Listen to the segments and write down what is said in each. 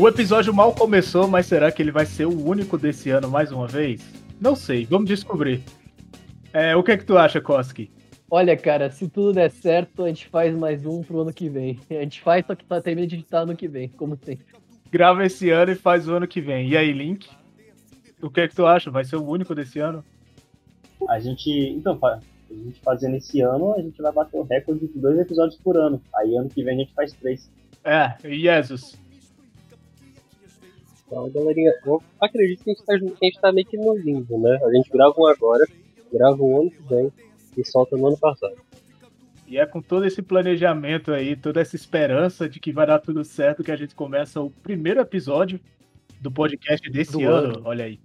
O episódio mal começou, mas será que ele vai ser o único desse ano mais uma vez? Não sei, vamos descobrir. É, o que é que tu acha, Koski? Olha, cara, se tudo der certo, a gente faz mais um pro ano que vem. A gente faz, só que tá termina de editar ano que vem, como sempre. Grava esse ano e faz o ano que vem. E aí, Link? O que é que tu acha? Vai ser o único desse ano? A gente. Então, a gente fazendo esse ano, a gente vai bater o recorde de dois episódios por ano. Aí ano que vem a gente faz três. É, e Jesus. Então, galerinha, eu acredito que a gente, tá, a gente tá meio que no limbo, né? A gente grava um agora, grava um ano que vem e solta no ano passado. E é com todo esse planejamento aí, toda essa esperança de que vai dar tudo certo que a gente começa o primeiro episódio do podcast desse Do ano, ano. olha aí.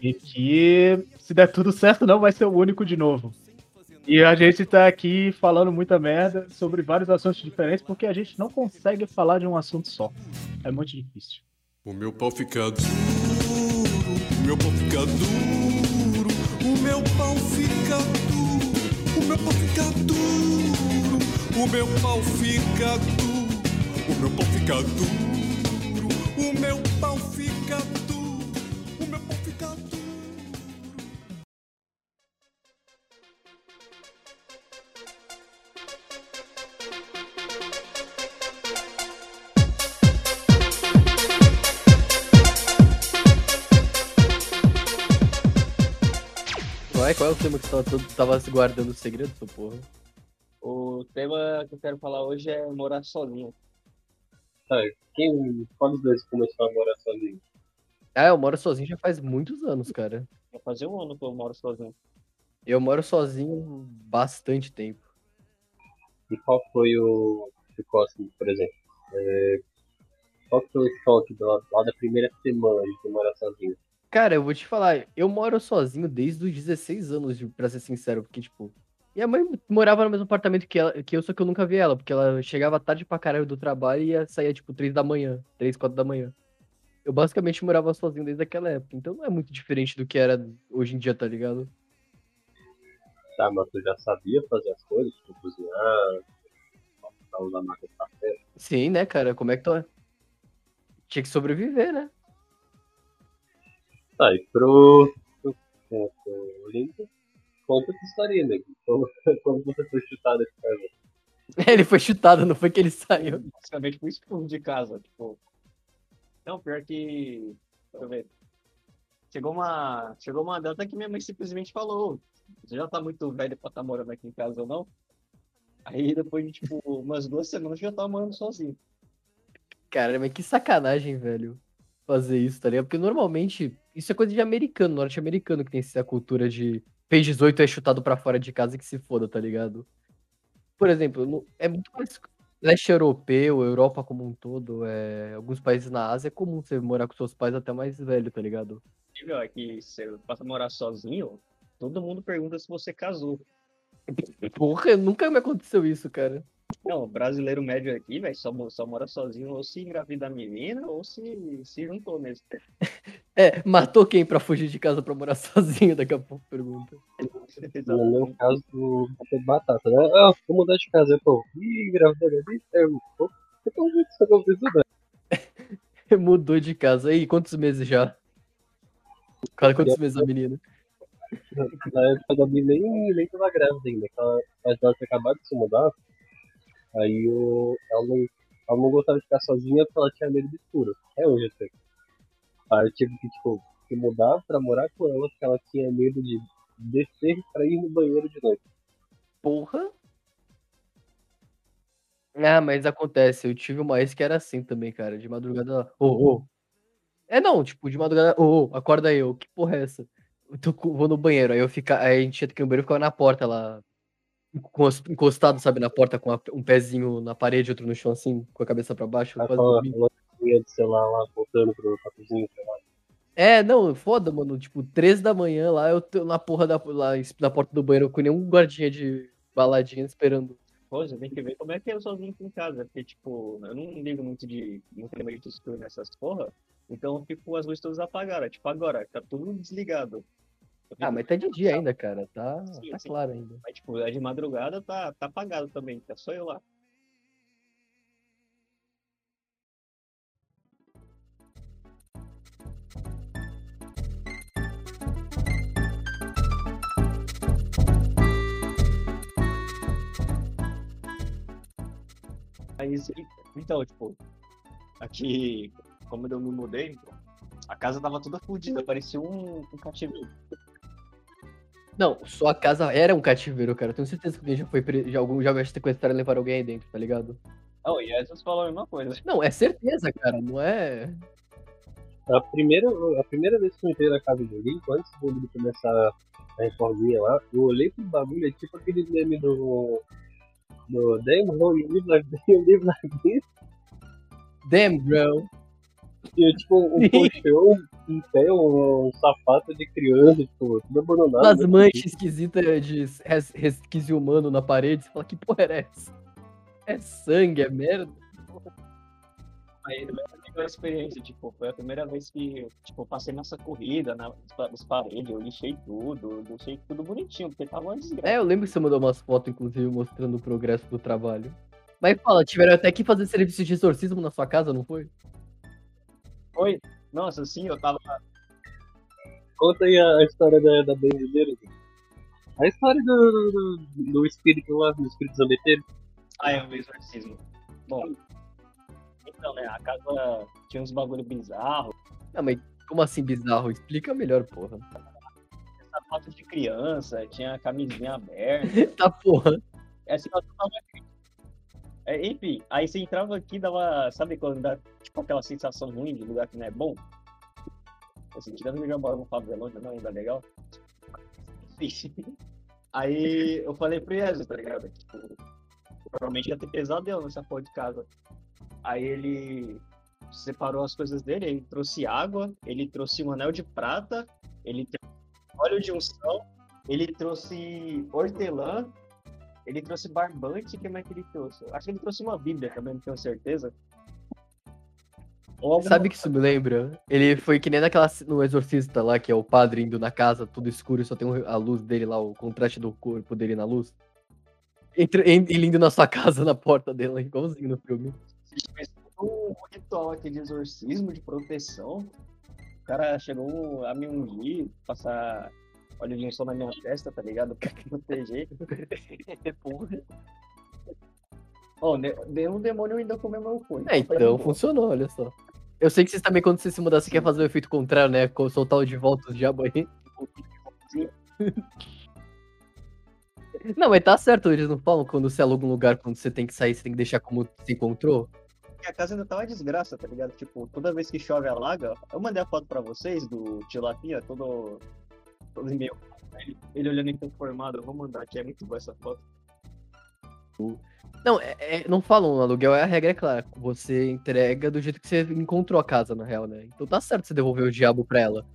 E que, se der tudo certo, não vai ser o único de novo. E a gente tá aqui falando muita merda sobre vários assuntos diferentes, porque a gente não consegue falar de um assunto só. É muito difícil. O meu pau fica duro, o meu pau fica duro, o meu pau fica duro, o meu pau fica duro, o meu pau fica duro, o meu pau fica duro, o meu pau fica duro, Qual é, qual é o tema que você tava, todo- tava se guardando o segredo, sua porra? O tema que eu quero falar hoje é morar sozinho. Tá, quem, qual dos dois começou a morar sozinho? Ah, eu moro sozinho já faz muitos anos, cara. Vai fazer um ano que eu moro sozinho. Eu moro sozinho bastante tempo. E qual foi o, o Cosmo, por exemplo? É, qual foi o choque do- lá da primeira semana de tu morar sozinho? Cara, eu vou te falar, eu moro sozinho desde os 16 anos, pra ser sincero, porque, tipo, minha mãe morava no mesmo apartamento que, ela, que eu, só que eu nunca vi ela, porque ela chegava tarde pra caralho do trabalho e ia sair, tipo, 3 da manhã, 3, 4 da manhã. Eu basicamente morava sozinho desde aquela época, então não é muito diferente do que era hoje em dia, tá ligado? Tá, mas tu já sabia fazer as coisas, tipo cozinhar, usar máquina de café? Sim, né, cara, como é que tu... Tinha que sobreviver, né? Tá, e pro, pro, pro, pro Link, conta essa história, né? Como, como você foi chutado de casa? Ele foi chutado, não foi que ele saiu. Basicamente fui expulso de casa, tipo. Não, pior que. Deixa eu ver. Chegou uma, chegou uma data que minha mãe simplesmente falou: Você já tá muito velho pra estar morando aqui em casa ou não? Aí depois de tipo umas duas semanas já tava morando sozinho. Cara, mas que sacanagem, velho, fazer isso, tá ligado? Porque normalmente isso é coisa de americano, norte-americano que tem essa cultura de fez 18 é chutado pra fora de casa e que se foda, tá ligado? Por exemplo, no- é muito mais leste europeu, Europa como um todo, é, alguns países na Ásia é comum você morar com seus pais até mais velho, tá ligado? É que você passa a morar sozinho, todo mundo pergunta se você casou. Porra, nunca me aconteceu isso, cara. Não, o brasileiro médio aqui, velho, só, só mora sozinho ou se engravida a menina ou se, se juntou mesmo. É, matou quem pra fugir de casa pra morar sozinho? Daqui a pouco pergunta. No meu caso, do batata, né? Ah, vou mudar de casa, eu pô, ih, engravidou ali, eu, pô, eu fiz, né? Mudou de casa. Aí, quantos meses já? Cara, quantos meses a menina? Na época da Bia nem, nem tava grávida ainda, ela, mas ela tinha acabado de se mudar, aí eu, ela, não, ela não gostava de ficar sozinha porque ela tinha medo do escuro. É hoje eu sei. Aí eu tive que, tipo, se mudar pra morar com ela porque ela tinha medo de descer pra ir no banheiro de noite. Porra. Ah, mas acontece. Eu tive uma ex que era assim também, cara. De madrugada. Ô, ô. É não, tipo, de madrugada. Ô, ô, acorda aí, ô. Que porra é essa? Eu tô vou no banheiro. Aí eu fica, aí a gente ia ter que ir no banheiro e ficava na porta lá. Encos- Encostado, sabe, na porta, com a- um pezinho na parede, outro no chão, assim, com a cabeça pra baixo. Quase de celular lá, voltando pro sei lá. É, não, foda, mano. Tipo, três da manhã lá, eu tô na porra da, lá, na porta do banheiro com nenhum guardinha de baladinha esperando. Pô, você tem que ver como é que eu sozinho aqui em casa, porque, tipo, eu não ligo muito de muito elemento escuro nessas porra, então eu fico com as luzes todas apagadas. Tipo, agora, tá tudo desligado. Ah, mas tá de então, dia ainda, cara. Tá, sim, tá sim. claro ainda. Mas, tipo, é de madrugada tá, tá apagado também, tá só eu lá. Mas, então, tipo, aqui, como eu me mudei, a casa tava toda fodida, parecia um, um cativeiro. Não, sua casa era um cativeiro, cara. Eu tenho certeza que alguém já foi preso, já, algum, já vai sequestrar e levar alguém aí dentro, tá ligado? Oh, e Jesus falou a mesma coisa. Não, é certeza, cara. Não é. A primeira, a primeira vez que eu entrei na casa do Lincoln, antes do mundo começar a reforminha lá, eu olhei pro bagulho, é tipo aquele meme do. do Damn, no, you live like, you live like this. Damn, bro. E tipo, um colchão em pé, um, um sapato de criança, tipo, tudo abandonado. Umas né? manchas esquisitas de res- resquício humano na parede. Você fala, que porra era essa? É sangue, é merda. Aí tive a experiência, tipo, foi a primeira vez que tipo, eu passei nessa corrida na, nas paredes, eu lixei tudo, deixei tudo bonitinho, porque tava uma desgraça. É, eu lembro que você mandou umas fotos, inclusive, mostrando o progresso do trabalho. Mas fala, tiveram até que fazer serviço de exorcismo na sua casa, não foi? Foi? Nossa, assim, eu tava. Conta aí a, a história da, da benzideira. A história do, do, do, do espírito lá, do espírito zambeteiro. Ah, é o exorcismo. Bom. Então, né, a casa tinha uns bagulho bizarro, Ah, mas como assim bizarro? Explica melhor, porra. sapato de criança, tinha camisinha aberta. Tá porra. Essa situação tava crítica. É, enfim, aí você entrava aqui dava. Sabe quando dá tipo aquela sensação ruim de lugar que não é bom? Assim, tirando que eu moro no favelão, não ainda é legal. Enfim. Aí eu falei pro Yeso, tá ligado? Tipo, provavelmente ia ter pesadelo nessa porra de casa. Aí ele separou as coisas dele, ele trouxe água, ele trouxe um anel de prata, ele trouxe óleo de unção, ele trouxe hortelã, ele trouxe barbante, que mais que ele trouxe? Acho que ele trouxe uma bíblia também, não tenho certeza. Alguma- Sabe que isso me lembra? Ele foi que nem naquela no Exorcista lá, que é o padre indo na casa, tudo escuro, e só tem a luz dele lá, o contraste do corpo dele na luz. Entra, en- ele indo na sua casa, na porta dele, igualzinho no filme. um ritual aqui de exorcismo, de proteção. O cara chegou a me ungir, passar óleo de unção na minha testa, tá ligado? Pra proteger. Porra. Ó, ne- nenhum demônio ainda comeu meu cu. É, então funcionou, olha só. Eu sei que vocês também, quando você se mudar, você quer fazer o efeito contrário, né? Soltar o de volta os diabo aí. Não, mas tá certo, eles não falam quando você aluga um lugar, quando você tem que sair, você tem que deixar como se encontrou. a casa ainda tá uma desgraça, tá ligado? Tipo, toda vez que chove alaga, eu mandei a foto pra vocês do Tilapia, todo, todo meio. Ele, ele olhando inconformado, eu vou mandar aqui, é muito boa essa foto. Não, é, é- não falam, aluguel é a regra, é clara. Você entrega do jeito que você encontrou a casa, na real, né? Então tá certo você devolver o diabo pra ela.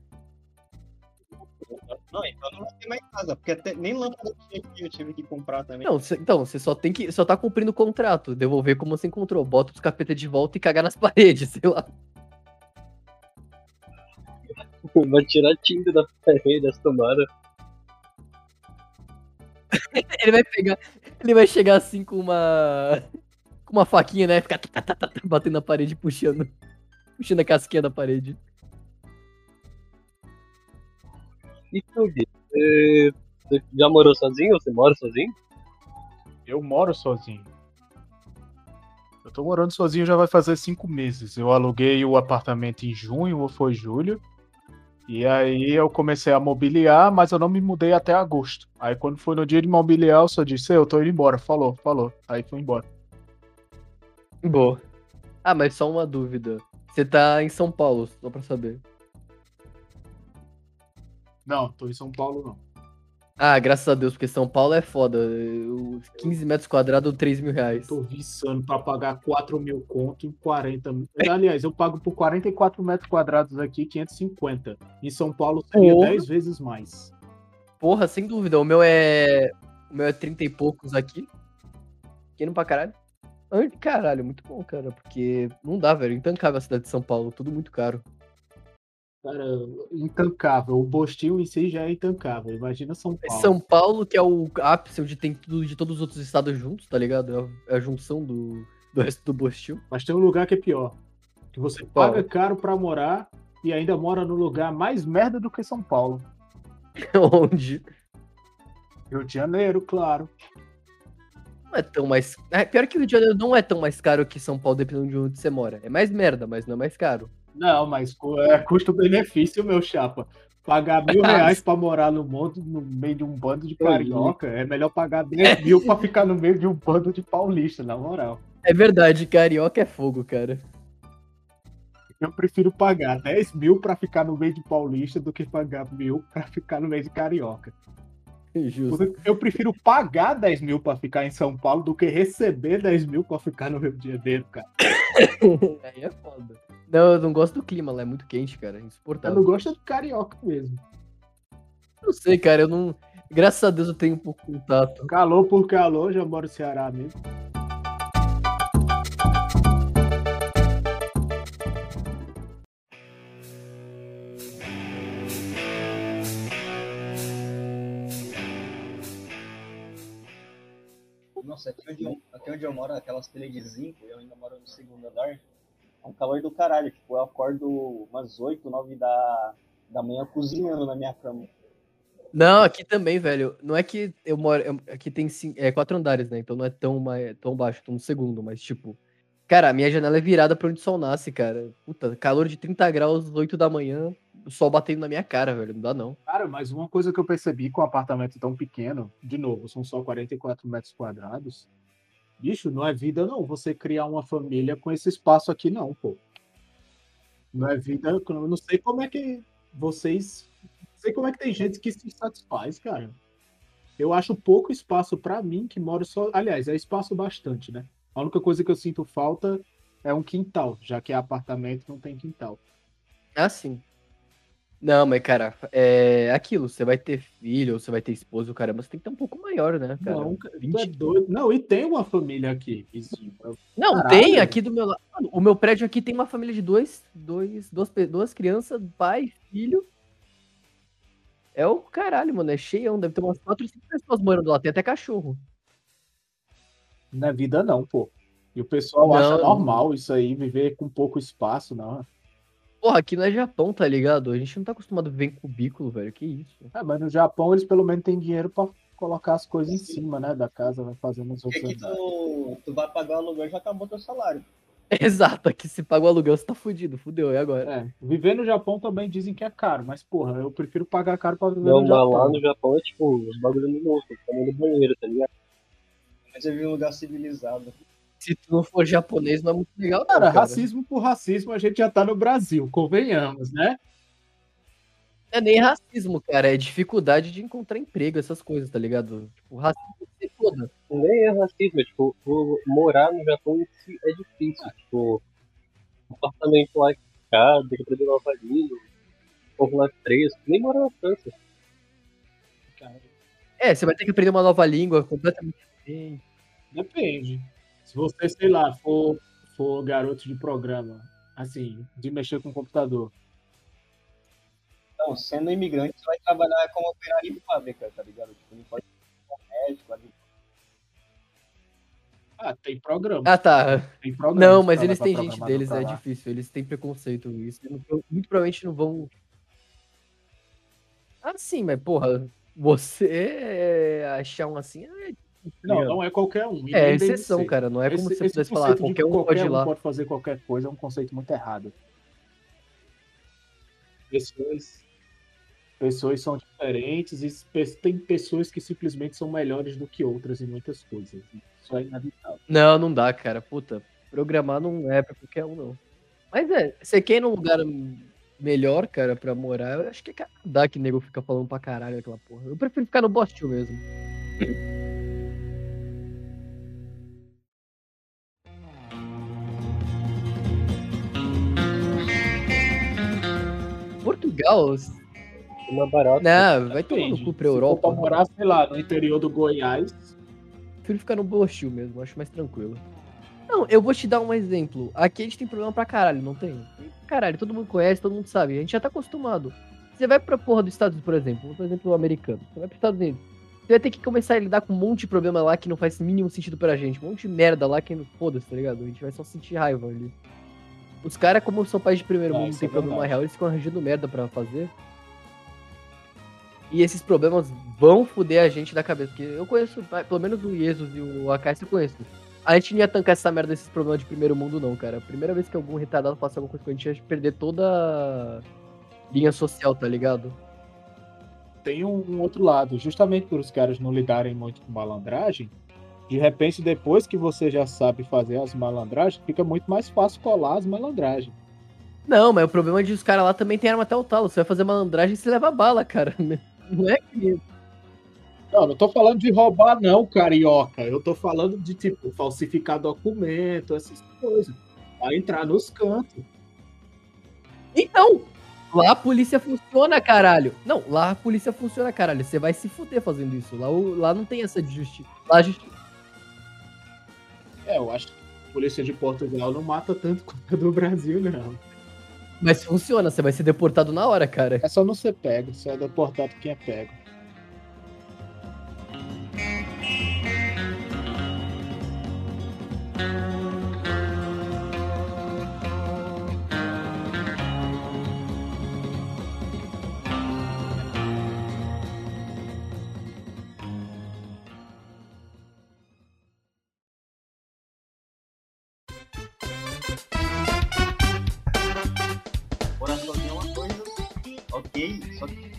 Não, então não vai ter mais casa, porque até, nem lâmpada eu tive que comprar também. Não, cê- então, você só tem que. Só tá cumprindo o contrato. Devolver como você encontrou. Bota os capeta de volta e cagar nas paredes, sei lá. Vai tirar a tinta da parede, das tomadas. Ele vai pegar. Ele vai chegar assim com uma. Com uma faquinha, né? Ficar tá, tá, tá, batendo na parede, puxando. Puxando a casquinha da parede. E tu, Gui? Você, você já morou sozinho? Você mora sozinho? Eu moro sozinho. Eu tô morando sozinho já vai fazer cinco meses. Eu aluguei o apartamento em junho ou foi julho. E aí eu comecei a mobiliar, mas eu não me mudei até agosto. Aí quando foi no dia de mobiliar, eu só disse, eu tô indo embora. Falou, falou. Aí fui embora. Boa. Ah, mas só uma dúvida. Você tá em São Paulo, só pra saber. Não, tô em São Paulo não. Ah, graças a Deus, porque São Paulo é foda. Os 15 metros quadrados, 3 mil reais. Tô viçando pra pagar 4 mil conto em 40 mil. Aliás, eu pago por 44 metros quadrados aqui, 550. Em São Paulo seria Porra. 10 vezes mais. Porra, sem dúvida. O meu é. O meu é 30 e poucos aqui. Pequeno pra caralho. Caralho, muito bom, cara. Porque não dá, velho. Intancável a cidade de São Paulo. Tudo muito caro. Cara, intancável. O Bostil em si já é intancável. Imagina São Paulo. São Paulo, que é o ápice onde tem tudo de todos os outros estados juntos, tá ligado? É a, é a junção do, do resto do Bostil. Mas tem um lugar que é pior. Que você Qual? paga caro pra morar e ainda mora no lugar mais merda do que São Paulo. onde? Rio de Janeiro, claro. Não é tão mais. É, pior que o Rio de Janeiro não é tão mais caro que São Paulo, dependendo de onde você mora. É mais merda, mas não é mais caro. Não, mas é custo-benefício, meu chapa. Pagar mil reais pra morar no mundo, no meio de um bando de carioca, é melhor pagar 10 mil pra ficar no meio de um bando de paulista, na moral. É verdade, carioca é fogo, cara. Eu prefiro pagar 10 mil pra ficar no meio de paulista do que pagar mil pra ficar no meio de carioca. Justo. Eu prefiro pagar 10 mil pra ficar em São Paulo do que receber 10 mil pra ficar no Rio de Janeiro, cara. Aí é foda. Não, eu não gosto do clima, lá é muito quente, cara. É Eu insuportável. não gosto de carioca mesmo. Não sei, cara, eu não. Graças a Deus eu tenho um pouco de contato. Calor por calor, já moro no Ceará mesmo. Nossa, aqui onde, eu, aqui onde eu moro, aquelas telhas de zinco, eu ainda moro no segundo andar. É um calor do caralho. Tipo, eu acordo umas 8, 9 da, da manhã cozinhando na minha cama. Não, aqui também, velho. Não é que eu moro. eu- Aqui tem cin- é, quatro andares, né? Então não é tão, mais, tão baixo, tô no segundo, mas tipo. Cara, a minha janela é virada pra onde o sol nasce, cara. Puta, calor de 30 graus, 8 da manhã, o sol batendo na minha cara, velho. Não dá não. Cara, mas uma coisa que eu percebi com um apartamento tão pequeno, de novo, são só 44 metros quadrados. Bicho, não é vida não você criar uma família com esse espaço aqui não, pô. Não é vida, eu não sei como é que vocês, não sei como é que tem gente que se satisfaz, cara. Eu acho pouco espaço pra mim que moro só, aliás, é espaço bastante, né? A única coisa que eu sinto falta é um quintal, já que é apartamento não tem quintal. Ah, sim. Não, mas, cara, é aquilo. Você vai ter filho, ou você vai ter esposo, caramba, você tem que ter um pouco maior, né, cara? não, cara, tu 20. é doido. Não, e tem uma família aqui, vizinho. Não, Caralho. tem aqui do meu lado. O meu prédio aqui tem uma família de dois, dois, duas, duas crianças, pai, filho. É o caralho, mano. É cheião. Deve ter umas quatro, cinco pessoas morando lá. Tem até cachorro. Não é vida, não, pô. E o pessoal Não, acha normal isso aí, viver com pouco espaço, não. Porra, aqui não é Japão, tá ligado? A gente não tá acostumado a viver em cubículo, velho. Que isso? É, mas no Japão eles pelo menos têm dinheiro pra colocar as coisas em cima, né, da casa, vai fazendo os Porque outros aqui tu, tu vai pagar o aluguel já acabou teu salário. Exato, aqui se paga o aluguel, você tá fudido. Fudeu, e agora? É, viver no Japão também dizem que é caro, mas porra, eu prefiro pagar caro pra viver Não, no Japão. lá no Japão é tipo, os bagulho minúsculos, tamanho do banheiro, tá ligado? Mas eu em um lugar civilizado. Se tu não for japonês, não é muito legal, não, Cara, cara. racismo por racismo a gente já tá no Brasil, convenhamos, né? Não é nem racismo, cara. É dificuldade de encontrar emprego, essas coisas, tá ligado? Tipo, racismo se foda. Nem é racismo, é tipo, morar no Japão si é difícil. Tipo, um apartamento lá é caro, tem que aprender nova língua, o povo lá é fresco, nem mora na França. É, você vai ter que aprender uma nova língua completamente diferente. Depende. Se você, sei lá, for, for garoto de programa, assim, de mexer com computador, Então, sendo imigrante, você vai trabalhar como operário de fábrica, tá ligado? Tipo, não pode ser um médico, ali. ah, tem programa. Ah, tá. Tem programa Não, mas eles têm gente deles, é lá. difícil. Eles têm preconceito. Isso muito provavelmente não vão. Ah, sim, mas porra, você achar um assim é, Não, não é qualquer um. é exceção, cara. Não é como Esse- você esse pudesse falar, qualquer um pode ir lá. pode fazer qualquer coisa é um conceito muito errado. Pessoas, pessoas são diferentes e tem pessoas que simplesmente são melhores do que outras em muitas coisas. Isso é inevitável. Não, não dá, cara. Puta, programar não é pra qualquer um, não. Mas é, você quer ir num lugar melhor, cara, pra morar, eu acho que é Canadá que nego fica falando pra caralho aquela porra. Eu prefiro ficar no Boston mesmo. Portugal? Mais barato. Não, vai tomar no cu pra Se for Europa. pra morar, sei lá, no interior do Goiás, Prefiro ficar no Bostil mesmo, acho mais tranquilo. Não, eu vou te dar um exemplo. Aqui a gente tem problema pra caralho, não tem? Caralho, todo mundo conhece, todo mundo sabe. A gente já tá acostumado. Você vai pra porra dos Estados Unidos, por exemplo, por exemplo, o americano. Você vai pros Estados Unidos. Você vai ter que começar a lidar com um monte de problema lá que não faz mínimo sentido pra gente. Um monte de merda lá que foda-se, tá ligado? A gente vai só sentir raiva ali. Os caras, como são países de primeiro Ah, mundo, tem é problema verdade. real, eles ficam arranjando merda pra fazer. E esses problemas vão foder a gente da cabeça. Porque eu conheço, pelo menos o Jesus e o Akai eu conheço. A gente não ia tancar essa merda desses problemas de primeiro mundo, não, cara. A primeira vez que algum retardado faça alguma coisa com a gente, ia perder toda a linha social, tá ligado? Tem um, um outro lado. Justamente por os caras não lidarem muito com malandragem, de repente, depois que você já sabe fazer as malandragens, fica muito mais fácil colar as malandragens. Não, mas o problema é de os caras lá também tem arma até o talo. Você vai fazer malandragem e você leva bala, cara. Não é que. Não, não tô falando de roubar, não, carioca. Eu tô falando de, tipo, falsificar documento, essas coisas. Vai entrar nos cantos. Então, lá a polícia funciona, caralho. Não, lá a polícia funciona, caralho. Você vai se fuder fazendo isso. Lá, lá não tem essa de justiça. Lá a justi... É, eu acho que a polícia de Portugal não mata tanto quanto a do Brasil, não. Mas funciona, você vai ser deportado na hora, cara. É só não ser pego, só é deportado quem é pego.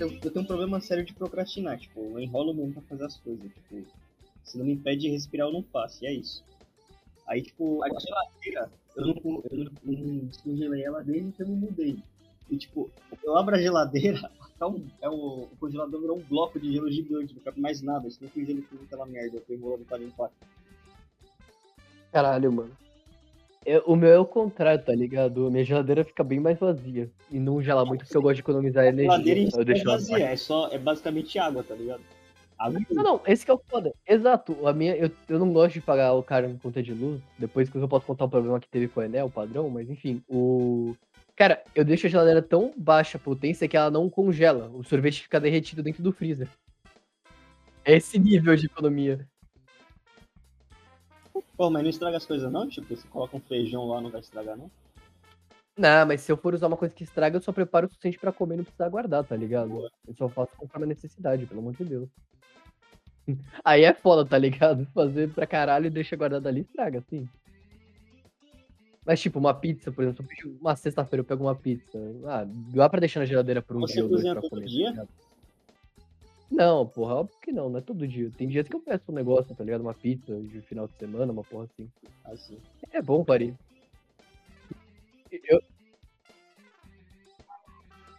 Eu, eu tenho um problema sério de procrastinar, tipo, eu enrolo muito pra fazer as coisas, tipo, se não me impede de respirar, eu não faço, e é isso. Aí, tipo, a geladeira, eu não, eu não, não descongelei ela desde que eu me mudei. E, tipo, eu abro a geladeira, tá um, é o, o congelador virou um bloco de gelo gigante, não cabe mais nada, isso não tem gelo tudo aquela merda, eu tô enrolando pra limpar. Caralho, mano. Eu- o meu é o contrário, tá ligado? Minha geladeira fica bem mais vazia. E não gela muito porque eu gosto de economizar A geladeira energia. em si Eu é deixo ela vazia, é só, é basicamente água, tá ligado? Água Não, não, esse que é o foda. Exato. A minha, eu, eu não gosto de pagar o cara em conta de luz. Depois que eu posso contar o problema que teve com o Enel, o padrão, mas enfim, o. Cara, eu deixo a geladeira tão baixa potência que ela não congela. O sorvete fica derretido dentro do freezer. É esse nível de economia. Pô, mas não estraga as coisas não? Tipo, você coloca um feijão lá, não vai estragar não? Não, mas se eu for usar uma coisa que estraga, eu só preparo o suficiente pra comer e não precisar guardar, tá ligado? Eu só faço conforme a necessidade, pelo amor de Deus. Aí é foda, tá ligado? Fazer pra caralho e deixa guardado ali, estraga, sim. Mas tipo, uma pizza, por exemplo, uma sexta-feira eu pego uma pizza. Ah, dá pra deixar na geladeira por um Você dia ou dois pra comer. dia? tá? Não, porra, óbvio que não, não é todo dia. Tem dias que eu peço um negócio, tá ligado? Uma pizza de final de semana, uma porra assim. Assim. É bom, Pari. Eu,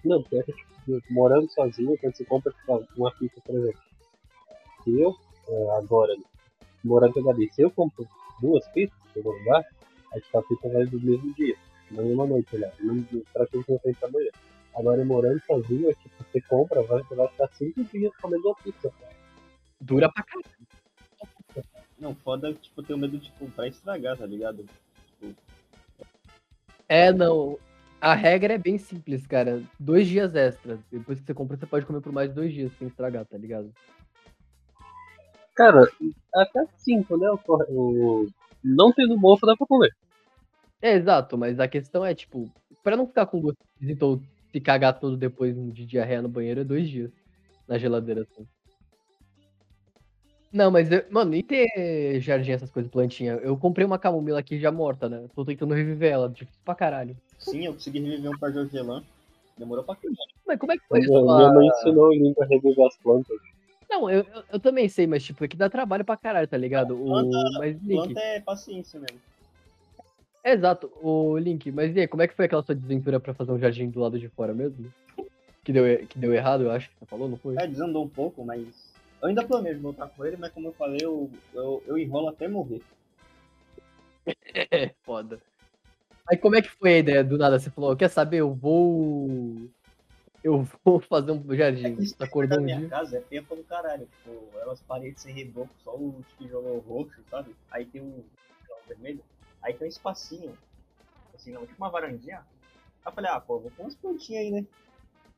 Não, porque é que, tipo, morando sozinho, quando você compra tipo, uma pizza, por exemplo. Se eu, é, agora, morando com a Gabi, se eu compro duas pizzas que eu vou lugar, a gente a pizza vai do mesmo dia, na mesma noite, né? Não praticamente não tem pra amanhã. Agora, morando sozinho, é tipo, você compra, vai, você vai ficar cinco dias comendo uma pizza. dura pra caralho. Não, foda, tipo, eu tenho medo de comprar e estragar, tá ligado? É, não. A regra é bem simples, cara. Dois dias extra. Depois que você compra, você pode comer por mais dois dias sem estragar, tá ligado? Cara, até cinco, né? O, o, não tendo mofo dá pra comer. É, exato, mas a questão é, tipo, pra não ficar com gosto ou se cagar todo depois de diarreia no banheiro, é dois dias na geladeira, assim. Não, mas, eu, mano, e ter jardim, essas coisas, plantinha? Eu comprei uma camomila aqui já morta, né? Tô tentando reviver ela, difícil pra caralho. Sim, eu consegui reviver um par de hortelã. Demorou pra caralho. Mas como é que foi isso? minha mãe ensinou o Link a reviver as plantas. Não, eu, eu, eu também sei, mas, tipo, é que dá trabalho pra caralho, tá ligado? O... Planta- Mas, Link, Planta é paciência mesmo. É, exato, o Link, mas e aí, como é que foi aquela sua desventura pra fazer um jardim do lado de fora mesmo? Que deu, que deu errado, eu acho que você falou, não foi? É, desandou um pouco, mas. Eu ainda planejo voltar com ele, mas como eu falei, eu, eu, eu enrolo até morrer. É, foda. Aí como é que foi a ideia do nada? Você falou, quer saber, eu vou... Eu vou fazer um jardim. Isso Você acordou da um minha dia? casa é feia pelo caralho. Tipo, elas paredes sem reboco, só o tijolo roxo, sabe? Aí tem um vermelho. Aí tem um espacinho. Assim, não, tipo uma varandinha. Aí eu falei, ah, pô, vou pôr umas plantinhas aí, né?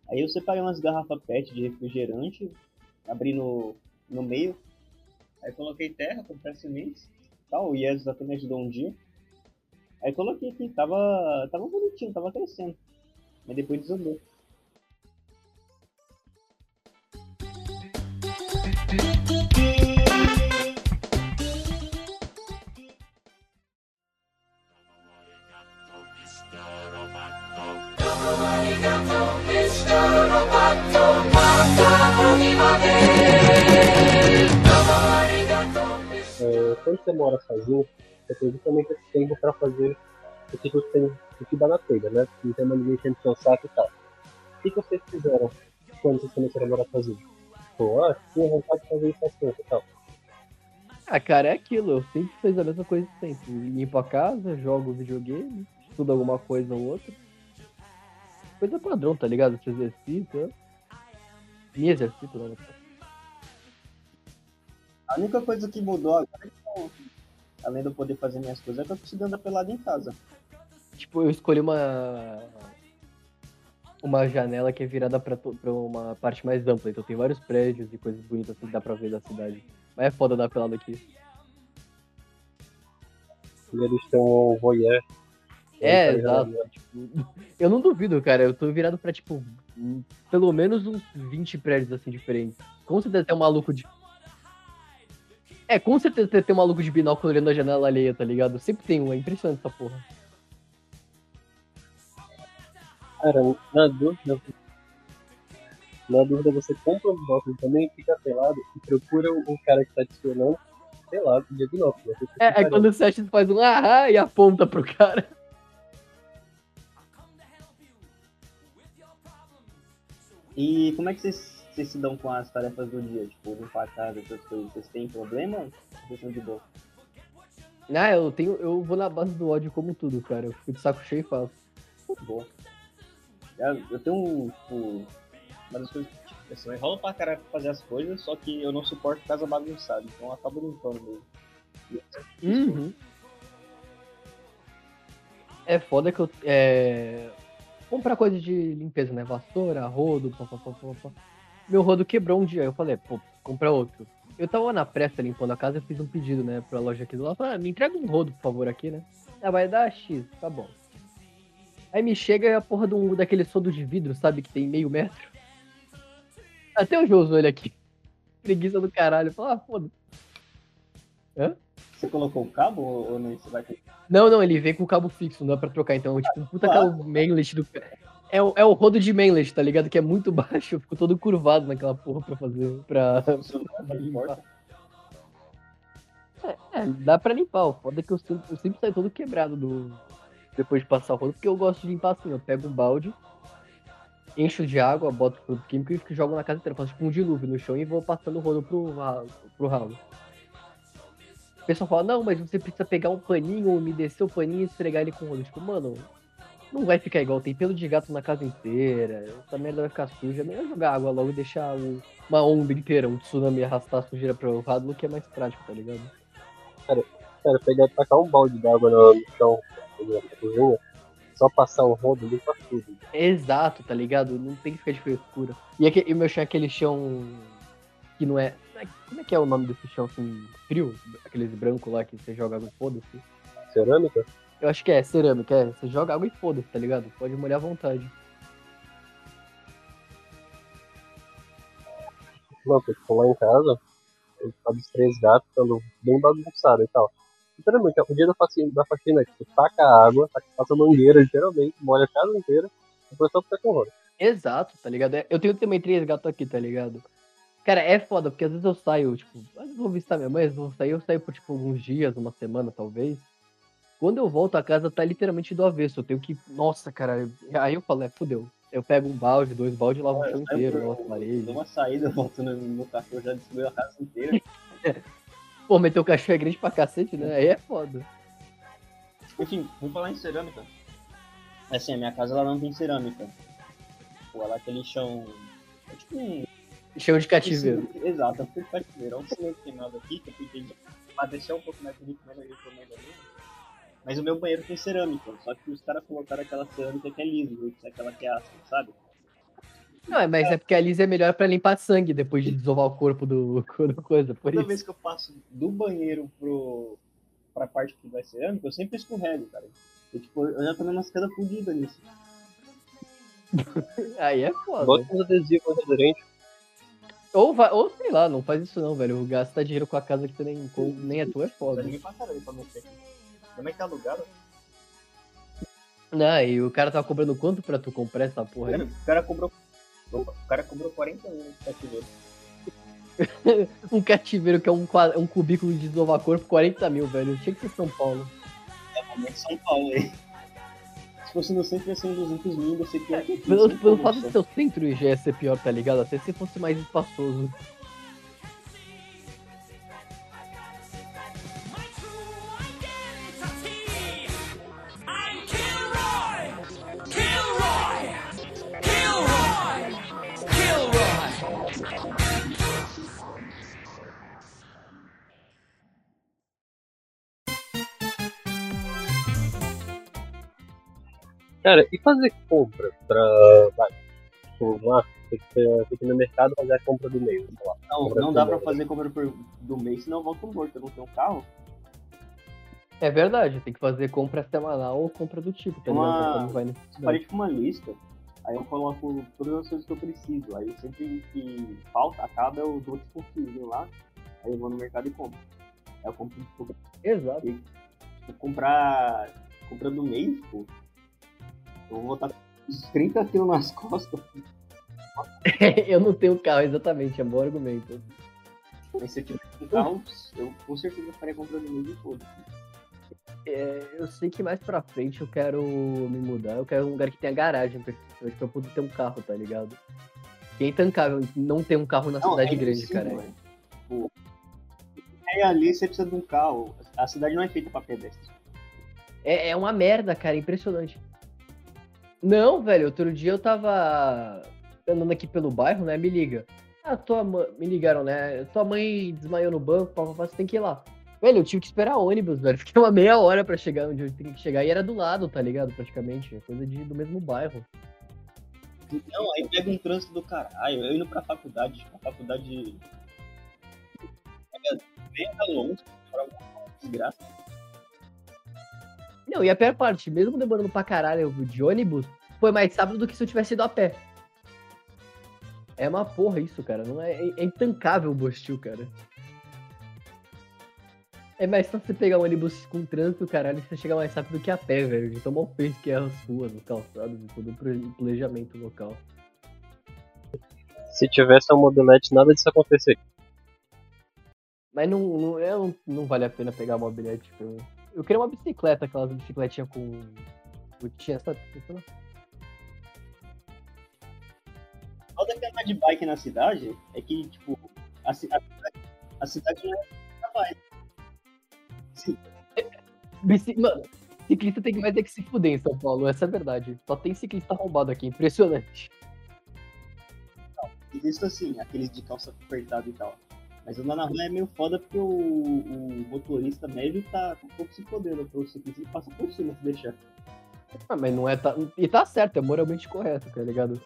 Aí eu separei umas garrafas PET de refrigerante, abri no, no meio. Aí coloquei terra, comprei sementes. Tal, o Yes até me ajudou um dia. Aí coloquei aqui, tava, tava bonitinho, tava crescendo. Mas depois desandou. Né? Não tem mais ninguém enchendo seu saco e tal. O que, que vocês fizeram quando vocês começaram a morar sozinho? Pô, ah, tinha vontade de fazer isso assim e tal. Ah, cara, é aquilo. Eu sempre fiz a mesma coisa sempre. Limpo a casa, jogo videogame, estudo alguma coisa ou outra. Coisa padrão, tá ligado? Se exercita. Me exercito, né? A única coisa que mudou agora, então, além de eu poder fazer minhas coisas, é que eu consigo andar pelado em casa. Tipo, eu escolhi uma. Uma janela que é virada pra, pra uma parte mais ampla. Então tem vários prédios e coisas bonitas que dá pra ver da cidade. Mas é foda dar pelado aqui. E eles têm um voyeur. É, Tá exato. Tipo, eu não duvido, cara. Eu tô virado pra, tipo, pelo menos uns 20 prédios assim diferentes. Com certeza tem um maluco de. É, com certeza tem um maluco de binóculo olhando a janela alheia, tá ligado? Sempre tem um, é impressionante essa porra. Cara, na dúvida. Na dúvida, você compra um binóculo também, fica pelado e procura o cara que tá te sei lá, de binóculo. É, parando. quando você acha, você faz um ahá e aponta pro cara. E como é que vocês, vocês se dão com as tarefas do dia? Tipo, limpar a casa, essas coisas. Vocês têm problema? Ou Vocês são de boa? Ah, eu tenho. Eu vou na base do ódio como tudo, cara. Eu fico de saco cheio e faço. Boa. Eu, tenho um, tipo, uma das coisas que tipo, assim, eu pra caralho pra fazer as coisas, só que eu não suporto casa bagunçada, então eu acabo limpando mesmo. Uhum. É foda que eu. É... Comprar coisa de limpeza, né? Vassoura, rodo, pá, pá, pá, pá, pá. Meu rodo quebrou um dia. Eu falei, pô, comprar outro. Eu tava na pressa limpando a casa, eu fiz um pedido, né, pra loja aqui do lado. Falei, ah, me entrega um rodo, por favor, aqui, né? Ah, vai dar X, tá bom. Aí me chega a porra um, daquele soldo de vidro, sabe, que tem meio metro. Até eu uso ele aqui. Preguiça do caralho. Fala, ah, foda. Você colocou o cabo ou, não? Você vai. Não, não, ele vem com cabo fixo, não dá pra trocar. Então, tipo, um puta Ah. cabo mainlet do. É o, é o rodo de mainlet, tá ligado? Que é muito baixo, eu fico todo curvado naquela porra pra fazer. Pra. Não importa. É, dá pra limpar. O foda é que eu sempre, eu sempre saio todo quebrado do. Depois de passar o rodo, porque eu gosto de limpar assim, eu pego um balde, encho de água, boto produto químico e jogo na casa inteira. Faço tipo um dilúvio no chão e vou passando o rodo pro, pro ralo. O pessoal fala, não, mas você precisa pegar um paninho, umedecer o paninho e esfregar ele com o rodo. Tipo, mano, não vai ficar igual, tem pelo de gato na casa inteira, essa merda vai ficar suja. É melhor jogar água logo e deixar um- uma onda inteira, um tsunami arrastar a sujeira pro ralo, que é mais prático, tá ligado? Cara, pegar tacar um balde d'água no no na cozinha, só passar o rodo, limpa tudo. Exato, tá ligado? Não tem que ficar de frescura. E, aque- e o meu chão é aquele chão que não é. Como é que é o nome desse chão assim, frio? Aqueles brancos lá que você joga água e foda-se. Cerâmica? Eu acho que é cerâmica, é. Você joga água e foda-se, tá ligado? Pode molhar à vontade. Não, porque lá em casa, eu tava os três gatos ficando bem bagunçado e tal. Literalmente, o dia da faxina, da faxina tipo, taca a água, passa a mangueira, literalmente, molha a casa inteira, depois só fica com rodo. Exato, tá ligado? É- Eu tenho também três gatos aqui, tá ligado? Cara, é foda, porque às vezes eu saio, tipo, às vezes eu vou visitar minha mãe, às vezes eu vou sair, eu saio por, tipo, alguns dias, uma semana, talvez. Quando eu volto a casa, tá literalmente do avesso. Eu tenho que. Nossa, cara. Aí eu falo, é, fudeu. Eu pego um balde, dois baldes e lavo o Eu chão inteiro, lavo as paredes. Dou uma saída, volto no, no cachorro, já destruiu a casa inteira. Pô, meter o cachorro é grande pra cacete, né? Aí é foda. Enfim, vamos falar em cerâmica. Assim, a minha casa ela não tem cerâmica. Pô, ela é aquele chão. É tipo um. Chão de cativeiro. Exato, é um pouco cativeiro. É um cimento queimado aqui, que eu fiquei pra deixar um pouco mais bonito, mas eu recomendo ali. Mas o meu banheiro tem cerâmica, só que os caras colocaram aquela cerâmica que é viu? que é aquela que é ácida, sabe? Não, é, mas é porque a Liz é melhor pra limpar sangue depois de desovar o corpo do, do coisa. Por Toda isso. vez que eu passo do banheiro pro, pra parte que vai cerâmica, eu sempre escorrego, cara. E, tipo, eu já tomei umas quedas fodidas nisso. Aí é foda. Bota uns adesivos aderentes. Ou, vai, ou sei lá, não faz isso não, velho. Gastar dinheiro com a casa que tu nem, com- nem é tua é foda. ninguém pra caralho pra mexer aqui. Como é que tá alugado? Não, e o cara tava cobrando quanto pra tu comprar essa porra aí? O cara cobrou. O cara cobrou 40 mil no cativeiro. Um cativeiro que é um, qua- um cubículo de desovacor por 40 mil, velho. Tinha que ser São Paulo. É de São Paulo aí. Se fosse no centro ia ser um 200 mil, ia ser pior que aqui. Pelo, pelo fato de ser o centro já ia ser pior, tá ligado? Até se fosse mais espaçoso. Cara, e fazer compra pra. Vai, tipo, lá, tem que, ter- tem que ir no mercado fazer a compra do mês, sei lá. Não, Compra não dá pra mês. fazer compra por- do mês, senão eu volto morto. Eu não tenho carro. É verdade, tem que fazer compra semanal ou compra do tipo, tá ligado? Uma- Eu necessidade. parei com uma lista, aí eu coloco todas as coisas que eu preciso. Aí sempre que falta, acaba, eu dou tipo um fiozinho lá, aí eu vou no mercado e compro. Aí eu compro, tipo, Exato. tipo, comprar. Compra do mês, pô. Eu vou botar uns 30 quilos nas costas. eu não tenho carro, exatamente, é bom argumento. Mas se eu tiver um carro, eu com certeza faria compra do mês e foda. É, eu sei que mais pra frente eu quero me mudar, eu quero um lugar que tenha garagem, pra pra eu poder ter um carro, tá ligado? Que é intancável não ter um carro na cidade grande, cara. velho. Tipo, é ali você precisa de um carro. A cidade não é feita pra pedestre. É, é uma merda, cara, impressionante. Não, velho, outro dia eu tava andando aqui pelo bairro, né? Me liga. Ah, tua mãe. Me ligaram, né? Tua mãe desmaiou no banco, papapá, você tem que ir lá. Velho, eu tive que esperar ônibus, velho. Fiquei uma meia hora pra chegar onde eu tinha que chegar. E era do lado, tá ligado? Praticamente. É Coisa de, do mesmo bairro. Não, aí pega um trânsito do caralho. Eu indo pra faculdade, tipo, a faculdade. Bem longe, pra desgraça. Não, e a pior parte, mesmo demorando pra caralho de ônibus, foi mais rápido do que se eu tivesse ido a pé. É uma porra isso, cara. Não é, é intancável o Bostil, cara. É mais fácil você pegar um ônibus com trânsito, caralho, e você chegar mais rápido que a pé, velho. De tomar o peso que é as ruas, os calçados e todo o planejamento local. Se tivesse uma mobilete, nada disso acontecer. Mas não, não, é, não, não vale a pena pegar mobilete. pra mim. Eu queria uma bicicleta, aquelas bicicletinhas com. Tinha essa. Que andar de bike na cidade é que, tipo, a, a, a cidade não é bike. Sim, Bici... Mano, ciclista tem que, vai ter que se fuder em São Paulo, essa é a verdade. Só tem ciclista arrombado aqui, impressionante. Existe assim, aqueles de calça apertada e tal. Mas andar na rua é meio foda porque o, o motorista médio tá um pouco se fodendo pro ciclista e passa por cima se deixar. Ah, mas não é. Tá... E tá certo, é moralmente correto, tá ligado?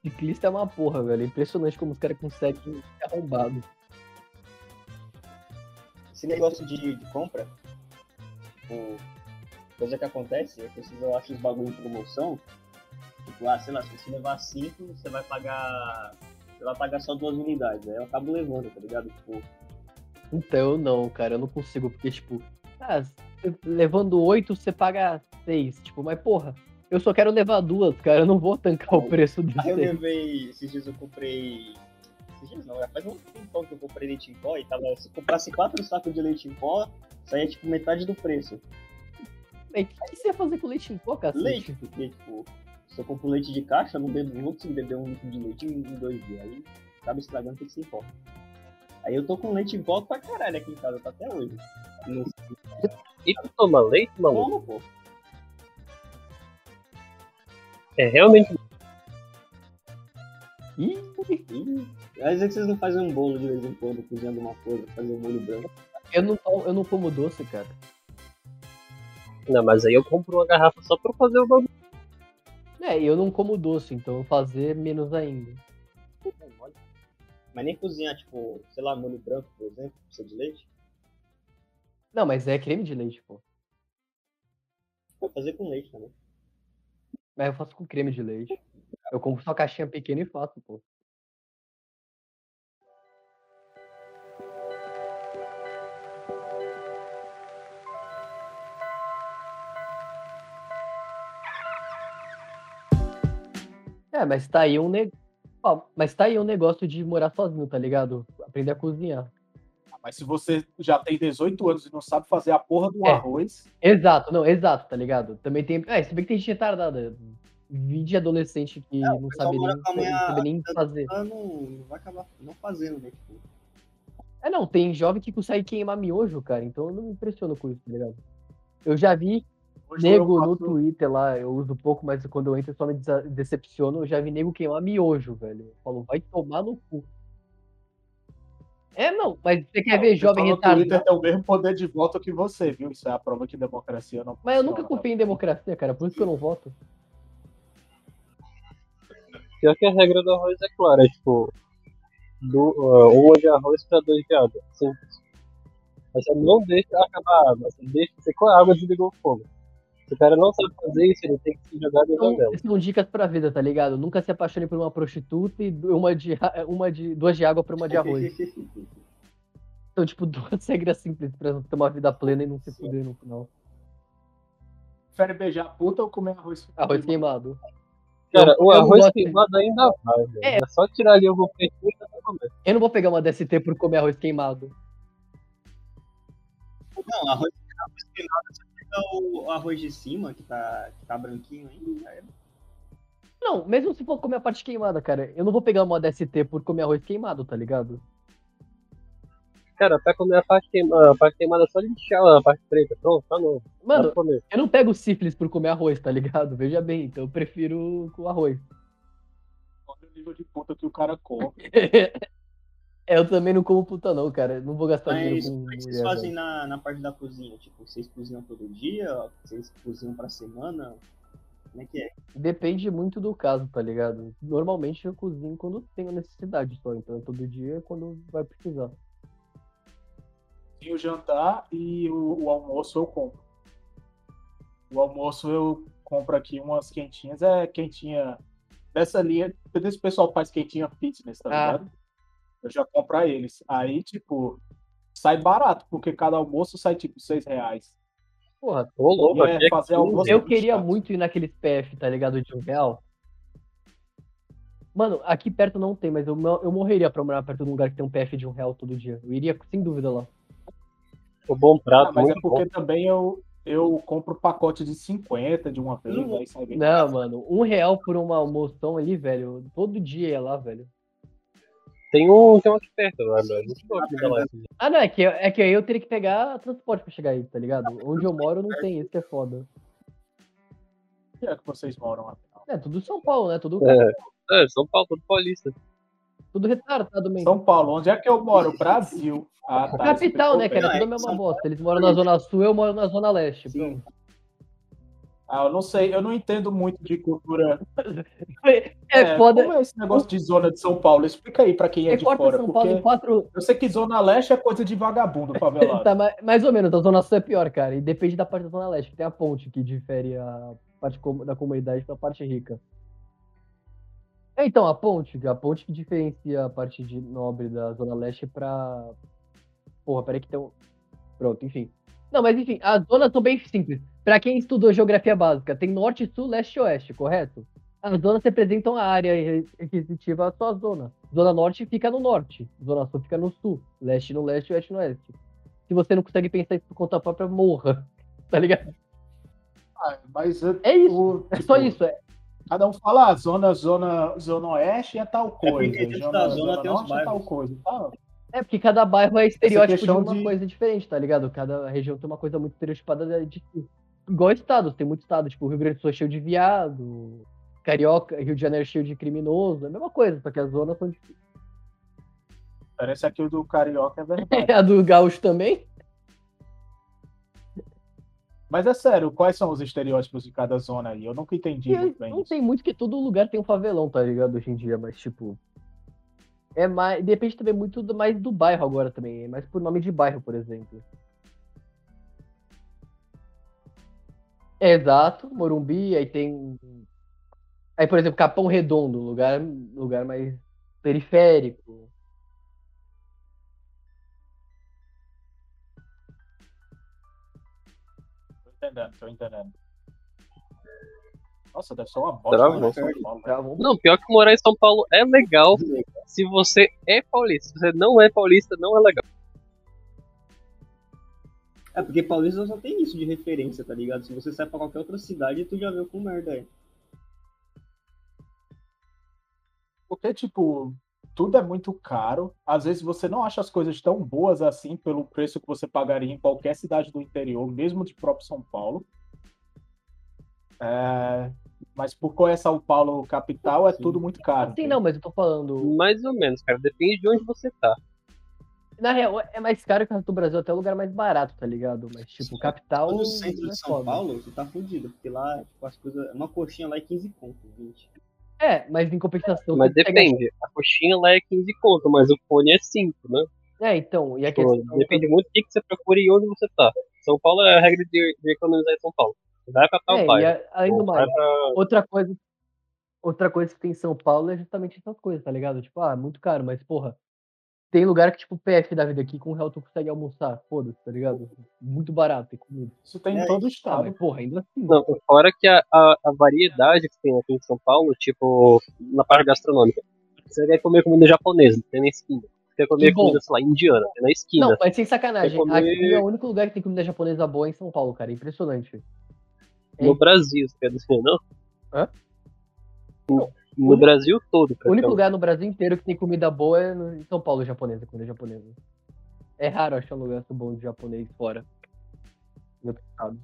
Ciclista é uma porra, velho. É impressionante como os caras conseguem ser arrombado. Esse negócio de, de compra, tipo, coisa que acontece, é que vocês eu acho os bagulho em promoção. Tipo, ah, sei lá, se você levar cinco, você vai pagar. Você vai pagar só duas unidades. Aí eu acabo levando, tá ligado? Tipo, Então não, cara, eu não consigo, porque, tipo, ah, levando oito, você paga seis. Tipo, mas porra, eu só quero levar duas, cara. Eu não vou tancar o preço de Aí eu levei. Esses dias eu comprei. Esses dias não, já faz um tempão que eu comprei leite em pó e tava. Se comprasse quatro sacos de leite em pó, saía tipo metade do preço. O que você ia fazer com leite em pó, cacete? Leite, porque, tipo, se eu compro leite de caixa, eu não, bebo, não vou conseguir beber um litro de leite em, em dois dias. Aí acaba estragando, tem que ser em pó. Aí eu tô com leite em pó pra caralho aqui em casa, tá até hoje. Não E tu toma leite, maluco? como, pô. É realmente. Ih, Ih, Às vezes vocês não fazem um bolo de vez em quando, cozinhando uma coisa, fazer um molho branco. eu não, eu não como doce, cara. Não, mas aí eu compro uma garrafa só pra fazer o bagulho. É, eu não como doce, então fazer menos ainda. Mas nem cozinhar, tipo, sei lá, molho branco, por exemplo, precisa de leite. Não, mas é creme de leite, pô. Pode fazer com leite também. Mas eu faço com creme de leite. Eu compro só caixinha pequena e faço, pô. É, mas tá aí um ne... Ó, mas tá aí um negócio de morar sozinho, tá ligado? Aprender a cozinhar. Mas se você já tem 18 anos e não sabe fazer a porra do É. arroz, Exato, não, exato, tá ligado? Também tem. É, se bem que tem gente retardada. Vídeo adolescente que não pessoal sabe nem, não sabe nem fazer. Ah, não, não vai acabar não fazendo, né? Tipo, É, não, tem jovem que consegue queimar miojo, cara, então eu não me impressiono com isso, tá ligado? Eu já vi nego eu no faço- Twitter lá, eu uso pouco, mas quando eu entro eu só me decepciono. Eu já vi nego queimar miojo, velho. Eu falo, vai tomar no cu. É, não, mas você quer Não, ver o jovem no Twitter retardado? tem o mesmo poder de voto que você, viu? Isso é a prova que democracia não Mas eu nunca confiei em democracia, cara, por isso que eu não voto. Pior que a regra do arroz é clara, é tipo, do, ah, uma de arroz pra dois de água. Simples. Você não deixa acabar a água, você deixa secou a água e desligou o fogo. Se o cara não sabe fazer isso, ele tem que se jogar dentro São, dela. são dicas pra vida, tá ligado? Nunca se apaixone por uma prostituta e uma de, uma de duas de água por uma de arroz. Então, tipo, duas regras simples pra ter uma vida plena e não se fuder no final. Prefere beijar a puta ou comer arroz? Arroz queimado. Cara, Eu- o arroz queimado ainda vai, velho. É. É. só tirar ali algum peitinho e pra comer. Eu não vou pegar uma DST por comer arroz queimado. Não, arroz, arroz queimado, você o arroz de cima, que tá, que tá branquinho ainda. é- Não, mesmo se for comer a parte queimada, cara, eu não vou pegar uma DST por comer arroz queimado, tá ligado? Cara, pra comer a parte queimada, a parte queimada é só lixar a parte preta. Pronto, tá novo. Mano, eu não pego sífilis por comer arroz, tá ligado? Veja bem, então eu prefiro com arroz. Olha o nível de puta que o cara come. Eu também não como puta não, cara. Não vou gastar dinheiro Mas com como é que vocês mulher, fazem na, na parte da cozinha? Tipo, vocês cozinham todo dia? Vocês cozinham pra semana? Como é que é? Depende muito do caso, tá ligado? Normalmente eu cozinho quando tenho necessidade só, então todo dia é quando vai precisar. Tem o jantar e o, o almoço eu compro. O almoço eu compro aqui umas quentinhas, é quentinha dessa linha, desse pessoal que faz quentinha fitness, tá Ah. Eu já compro pra eles. Aí, tipo, sai barato, porque cada almoço sai tipo 6 reais. Porra, Ô, louco, é é fazer 15. almoço eu queria chato. muito ir naqueles PF, tá ligado? De um real. Mano, aqui perto não tem, mas eu, eu morreria pra morar perto de um lugar que tem um PF de um real todo dia. Eu iria sem dúvida lá. O bom Ah, prato, mas é muito bom. porque também eu, eu compro pacote de 50 de uma vez, aí sai bem. Não, mano, um real por uma almoção ali, velho. Todo dia ia lá, velho. Tem um, tem um aqui perto, velho. É muito bom aqui da lá. Ah, não, é que, é que aí eu teria que pegar transporte pra chegar aí, tá ligado? Onde eu moro não tem, isso que é foda. Onde é que vocês moram, afinal? É, tudo São Paulo, né? Tudo, É. É, São Paulo, todo paulista. tudo retardado mesmo. São Paulo, onde é que eu moro? Brasil. Ah, tá, Capital, né, cara? Tudo a é, mesma São bosta. Eles moram na Zona Sul, eu moro na Zona Leste. Sim. pronto. Ah, eu não sei, eu não entendo muito de cultura. É, foda. Como é esse negócio de zona de São Paulo? Explica aí pra quem é, É de fora, São Paulo em quatro. eu sei que zona leste é coisa de vagabundo favelado. Tá, ma- mais ou menos, a Zona Sul é pior, cara. E depende da parte da Zona Leste, que tem a ponte que difere a parte da comunidade da parte rica. É, Então, a ponte, a ponte que diferencia a parte de nobre da Zona Leste pra. Porra, peraí que tem um. Pronto, enfim. Não, mas enfim, as zonas são bem simples. Pra quem estudou geografia básica, tem norte, sul, leste e oeste, correto? As zonas representam a área re- requisitiva da sua zona. Zona norte fica no norte, zona sul fica no sul, leste no leste e oeste no oeste. Se você não consegue pensar isso por conta própria, morra. Tá ligado? Ah, mas eu- É isso. o- É só tipo, isso. É, Cada um fala, ah, zona, zona, zona oeste é tal coisa, porque dentro zona, da zona zona norte é tal coisa. Tá, é porque cada bairro é estereótipo de uma de- coisa diferente, tá ligado? Cada região tem uma coisa muito estereotipada de, igual estados, tem muito estado, tipo, o Rio Grande do Sul é cheio de viado, Carioca, Rio de Janeiro é cheio de criminoso, é a mesma coisa, só que as zonas são diferentes. parece que o do Carioca é verdade. A do Gaúcho também? Mas é sério, quais são os estereótipos de cada zona aí? Eu nunca entendi E muito bem não isso. tem muito que todo lugar tem um favelão, tá ligado? Hoje em dia, mas tipo. É mais. Depende também muito do- mais do bairro agora também. É mais por nome de bairro, por exemplo. É, exato, Morumbi, aí tem. Aí, por exemplo, Capão Redondo, lugar, lugar mais periférico. Tô entendendo, tô entendendo. Nossa, deve ser uma bosta. Travou. Paulo. Travou. Não, pior que morar em São Paulo é legal se você é paulista. Se você não é paulista, não é legal. É, porque Paulista só tem isso de referência, tá ligado? Se você sai pra qualquer outra cidade, tu já viu com merda é. Porque, tipo, tudo é muito caro. Às vezes você não acha as coisas tão boas assim pelo preço que você pagaria em qualquer cidade do interior, mesmo de próprio São Paulo. É, Mas por conhecer São Paulo capital, é Sim. tudo muito caro. Sim, não, mas eu tô falando. Mais ou menos, cara. Depende de onde você tá. Na real, é mais caro que o resto do Brasil, até o lugar mais barato, tá ligado? Mas, tipo, capital. No centro é de São foda. Paulo, tu tá fudido, porque lá, tipo, as coisas. Uma coxinha lá é 15 conto, 20. É, mas em compensação. Mas você pega- depende. A coxinha lá é 15 conto, mas o fone é 5, né? É, então, e a Tipo, questão. depende muito do que que você procura e onde você tá. São Paulo é a regra de, de economizar em São Paulo. Vai pra tal É, e bairro. a- além do Vai mais, pra... outra coisa. Outra coisa que tem em São Paulo é justamente essas coisas, tá ligado? Tipo, ah, muito caro, mas porra. Tem lugar que, tipo, PF da vida aqui, com um real tu consegue almoçar. Foda-se, tá ligado? Muito barato e comida. Isso tem em É, todo o Ah, estado. mas porra, ainda assim. Não, fora que a, a, a variedade que tem aqui em São Paulo, tipo, na parte gastronômica. Você quer comer comida japonesa, tem na esquina. Você quer comer bom. comida, sei lá, indiana, tem na esquina. Não, mas sem sacanagem. Comer- Aqui é o único lugar que tem comida japonesa boa em São Paulo, cara. Impressionante. No Brasil, você quer dizer, não? Hã? No, no único- Brasil todo, O único lugar no Brasil inteiro que tem comida boa é no, em São Paulo, japonesa, comida japonesa. É raro achar um lugar bom de japonês fora.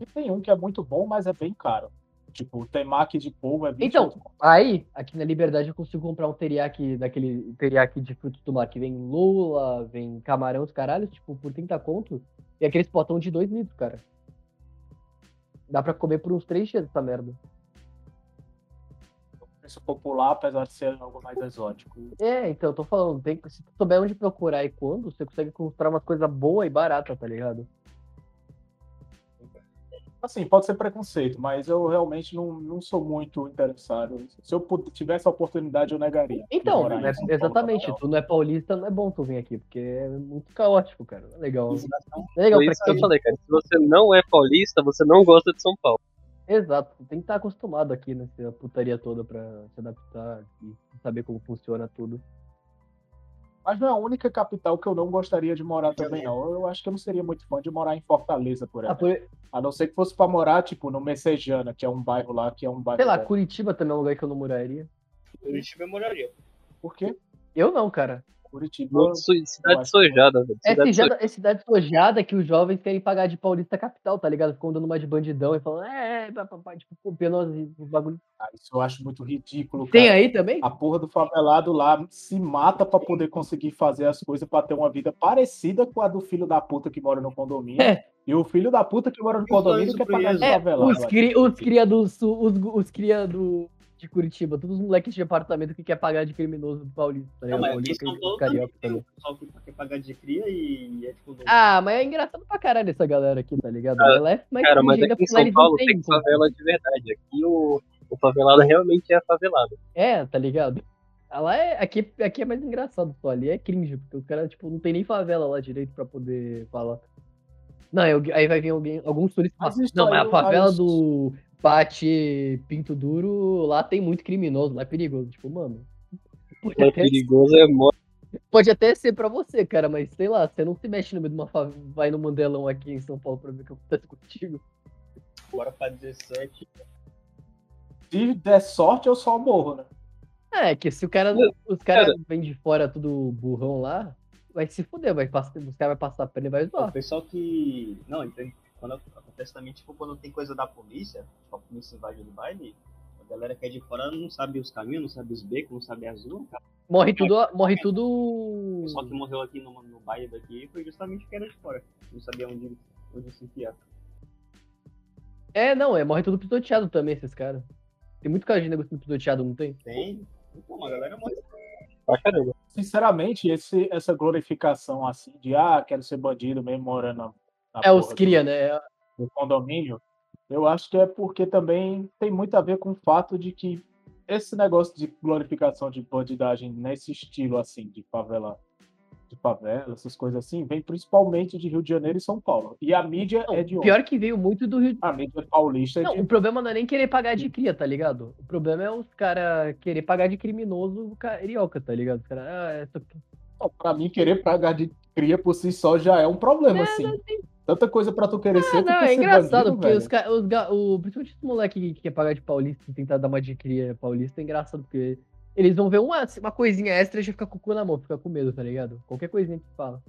E tem um que é muito bom, mas é bem caro. Tipo, o temaki de polvo é 20 Então, aí, aqui na Liberdade eu consigo comprar um teriyaki, daquele teriyaki de frutos do mar, que vem lula, vem camarão, os caralhos, tipo, por 30 conto. E aqueles potão de 2 litros, cara. Dá pra comer por uns 3 dias essa merda. preço popular, apesar de ser algo mais exótico. É, então, eu tô falando, tem, se tu souber onde procurar e quando, você consegue comprar uma coisa boa e barata, tá ligado? Assim, pode ser preconceito, mas eu realmente não, não sou muito interessado. Se eu tivesse a oportunidade, eu negaria. Então, né, Paulo, exatamente, capital. tu não é paulista, não é bom tu vir aqui, porque é muito caótico, cara. Não é legal. É legal Foi isso que eu falei, cara. Se você não é paulista, você não gosta de São Paulo. Exato, tu tem que estar acostumado aqui nessa putaria toda pra se adaptar e saber como funciona tudo. Mas não é a única capital que eu não gostaria de morar também, não. Eu acho que eu não seria muito fã de morar em Fortaleza, por Ah, exemplo. por- A não ser que fosse pra morar, tipo, no Messejana, que é um bairro lá, que é um bairro. sei lá, bom. Curitiba também é um lugar que eu não moraria. Curitiba eu moraria. Por quê? Eu não, cara. Curitiba. Muito cidade sojada, velho. É Cidade cidade, é cidade sojada que os jovens querem pagar de paulista capital, tá ligado? Ficam dando uma de bandidão e falando, é, é, papapá, tipo, copiando os, os bagulho. Ah, isso eu acho muito ridículo. Tem cara. aí também? A porra do favelado lá se mata pra poder conseguir fazer as coisas pra ter uma vida parecida com a do filho da puta que mora no condomínio. É. E o filho da puta que mora no condomínio quer pagar de. É, favelado. os, cri, os cria do sul, os, os cria do, de Curitiba, todos os moleques de apartamento que quer pagar de criminoso do Paulista, tá Não, ligado? mas aqui Paulista Paulo carioca também tem também. o pessoal que quer pagar de cria e é tipo... Ah, mas é engraçado pra caralho essa galera aqui, tá ligado? Cara, Ela é mais Cara, mas aqui em São Paulo tem pô. favela de verdade. Aqui o, o favelado realmente é favelado. É, tá ligado? Lá é, aqui, aqui é mais engraçado só, ali é cringe, porque os caras, tipo, não tem nem favela lá direito pra poder falar. Não, aí, vai vir alguém, alguns turistas falam, não, mas a favela do Pate Pinto Duro, lá tem muito criminoso, lá é perigoso. Tipo, mano, até, perigoso é morte. pode até ser pra você, cara, mas sei lá, você não se mexe no meio de uma favela, vai no Mandelão aqui em São Paulo pra ver o que acontece contigo. Bora pra 17. Se der sorte, eu só morro, né? É, que se o cara, Não, os caras cara. vêm de fora tudo burrão lá, vai se fuder, vai passar, os caras vai passar a perna e vai O zoar. pessoal que. Não, entende? Quando acontece também, tipo, quando tem coisa da polícia, tipo, a polícia invade o baile, a galera que é de fora não sabe os caminhos, não sabe os becos, não sabe as ruas, cara. Morre tudo, morre O tudo. pessoal que morreu aqui no, no baile daqui foi justamente porque era de fora. Não sabia onde, onde se enfiar. É, não, é, morre tudo pisoteado também, esses caras. Tem muito cara de negócio pisoteado, não tem? Tem. Pô, a galera morre. Pra caramba. Sinceramente, esse, essa glorificação assim de ah, quero ser bandido mesmo morando É, os cria, do, né? do condomínio, eu acho que é porque também tem muito a ver com o fato de que esse negócio de glorificação de bandidagem nesse estilo assim, de favela, de favela, essas coisas assim, vem principalmente de Rio de Janeiro e São Paulo. E a mídia Não, é de onde? pior que veio muito do Rio. A mídia paulista é Não, de o problema não é nem querer pagar de cria, tá ligado? O problema é os caras querer pagar de criminoso carioca, tá ligado? Os caras, ah, essa... Não, Pra mim, querer pagar de cria por si só já é um problema, assim. Tanta coisa pra tu querer ser, Ah, tu não, quer é ser engraçado, bandido, porque os, ca- os, ga- o, principalmente os moleque que, que quer pagar de paulista e tentar dar uma de cria paulista é engraçado, porque eles vão ver uma, uma coisinha extra e já fica com o cu na mão, fica com medo, tá ligado? Qualquer coisinha que fala.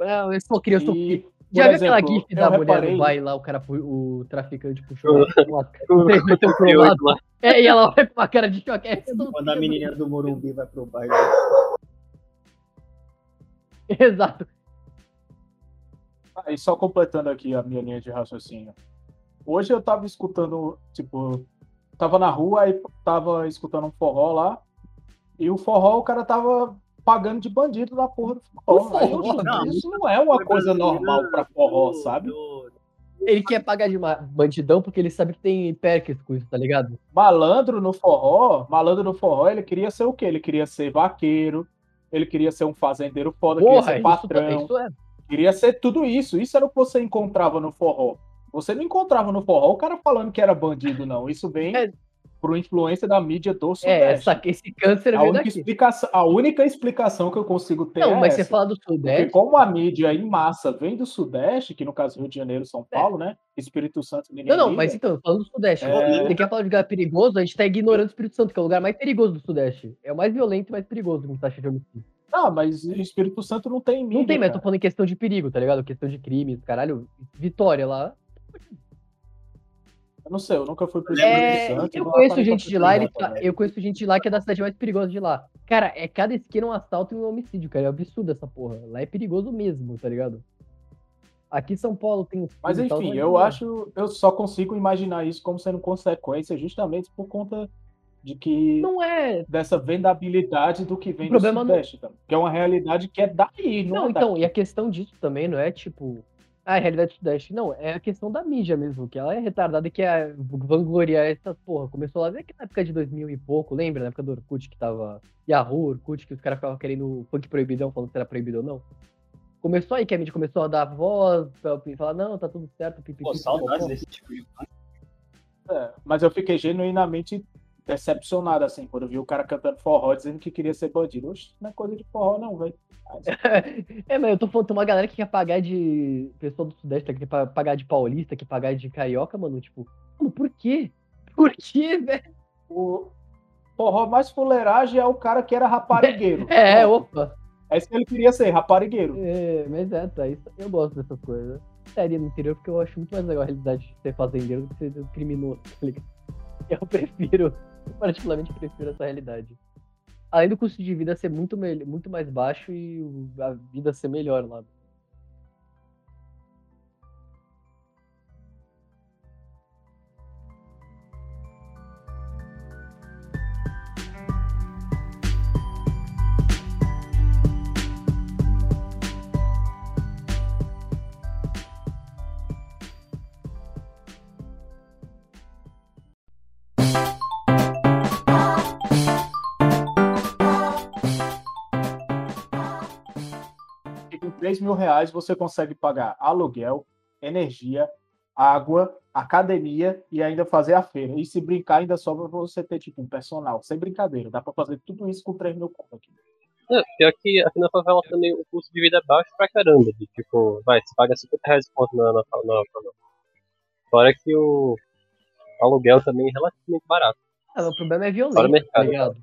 Ah, eu sou cria, eu sou E. Já viu aquela gif da mulher reparei- no baile lá, o cara, o traficante puxou uma, lado. lá. É, e ela vai com uma cara de choque. É, Quando a menininha do Morumbi vai pro baile. Exato. E só completando aqui a minha linha de raciocínio. Hoje eu tava escutando, tipo, tava na rua e tava escutando um forró lá. E o forró, o cara tava pagando de bandido na porra do forró. Aí, forró, não. isso não é uma coisa normal pra forró, sabe? Ele quer pagar de bandidão porque ele sabe que tem perks com isso, tá ligado? Malandro no forró, malandro no forró, ele queria ser o quê? Ele queria ser vaqueiro, ele queria ser um fazendeiro foda, queria Porra, ser isso, patrão. isso é. Queria ser tudo isso. Isso era o que você encontrava no forró. Você não encontrava no forró o cara falando que era bandido, não. Isso vem É. por influência da mídia do É, Sudeste. essa, esse câncer a, única daqui. explicação, a única explicação que eu consigo ter Não, é mas você essa. fala do Porque Sudeste. como a mídia em massa vem do Sudeste, que no caso Rio de Janeiro, São Paulo, né? Espírito Santo, ninguém É. Não, não, mas então, falando do Sudeste, É. você quer falar de lugar perigoso, a gente tá ignorando o Espírito Santo, que é o lugar mais perigoso do Sudeste. É o mais violento e mais perigoso com taxa de homicídio. Não, mas o Espírito Santo não tem mídia. Não tem, mas eu tô cara. falando em questão de perigo, tá ligado? Questão de crimes, caralho. Vitória lá. Eu não sei, eu nunca fui pro É, Espírito Santo. eu não conheço gente de lá, eu conheço gente de lá que é da cidade mais perigosa de lá. Cara, é cada esquina um assalto e um homicídio, cara. É absurdo essa porra. Lá é perigoso mesmo, tá ligado? Aqui em São Paulo tem. Mas tal, enfim, eu não- acho, eu só consigo imaginar isso como sendo consequência justamente por conta de que Não é. dessa vendabilidade do que vem O problema do não- Sudeste, tá? que é uma realidade que é daí, não, Não, é então, daqui. e a questão disso também não é tipo. Ah, é realidade do Sudeste. Não, é a questão da mídia mesmo, que ela é retardada e quer vangloriar essa porra. Começou lá, que na época de 2000 e pouco, lembra? Na época do Orkut que tava. Yahoo, Orkut, que os caras ficavam querendo funk proibidão, falando se era proibido ou não. Começou aí que a mídia começou a dar voz, pra falar, não, tá tudo certo, pipipi. Pô, saudades desse tipo de. É, mas eu fiquei genuinamente decepcionado, assim, quando eu vi o cara cantando forró dizendo que queria ser bandido. Oxe, não é coisa de forró, não, velho. Mas, É, mas eu tô falando, tem uma galera que quer pagar de. Pessoal do Sudeste, que quer pa- pagar de paulista, que quer pagar de carioca, mano. Tipo, mano, por quê? Por quê, velho? o forró mais fuleiragem é o cara que era raparigueiro. É, Pronto. opa. É isso que ele queria ser, raparigueiro. É, mas é, tá. Isso, eu gosto dessas coisas. Estaria no interior porque eu acho muito mais legal a realidade de ser fazendeiro do que ser criminoso, tá ligado? Eu prefiro, eu particularmente prefiro essa realidade. Além do custo de vida ser muito, muito mais baixo e a vida ser melhor lá. 3 mil reais você consegue pagar aluguel, energia, água, academia e ainda fazer a feira. E se brincar, ainda sobra você ter tipo um personal. Sem brincadeira, dá pra fazer tudo isso com 3 mil conto aqui. É, pior que aqui na favela também o custo de vida é baixo pra caramba. De, tipo, vai, você paga 50 reais de conta na, na, na, na- Fora que o aluguel também é relativamente barato. Ah, mas o problema é Fora o violência, tá ligado?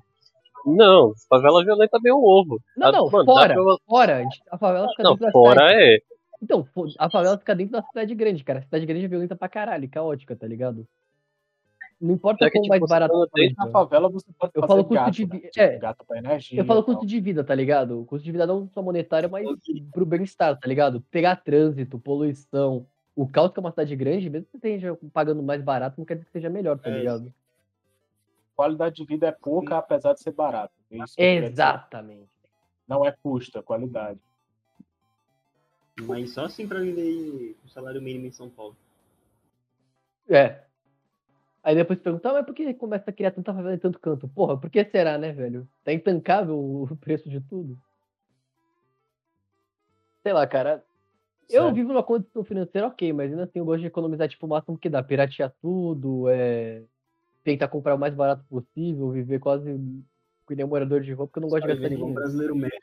Não, favela violenta é bem um ovo. Não, Ah, não, mano, fora, pra- fora. A favela fica Não, dentro da fora cidade. é. Então, a favela fica dentro da cidade grande, cara. A cidade grande é violenta pra caralho, caótica, tá ligado? Não importa É que, quão tipo, mais barato dentro então. favela você pode Eu fazer falo custo gato, de né? vi- Tipo, é. gato pra energia. Eu falo custo de vida, tá ligado? O custo de vida não só monetário, mas pro bem-estar, tá ligado? Pegar trânsito, poluição. O caos que é uma cidade grande, mesmo que você esteja pagando mais barato, não quer dizer que seja melhor, tá É, ligado? Qualidade de vida é pouca, apesar de ser barato. É eu. Exatamente. Não é custo, é qualidade. Mas só assim pra viver com salário mínimo em São Paulo. É. Aí depois perguntar, mas por que começa a criar tanta favela em tanto canto? Porra, por que será, né, velho? Tá intancável o preço de tudo. sei lá, cara. Eu Certo. vivo numa condição financeira ok, mas ainda assim eu gosto de economizar, tipo, o máximo que dá. Piratear tudo, é... tentar comprar o mais barato possível, viver quase que nem um morador de rua, porque eu não gosto de gastar um dinheiro. brasileiro médio.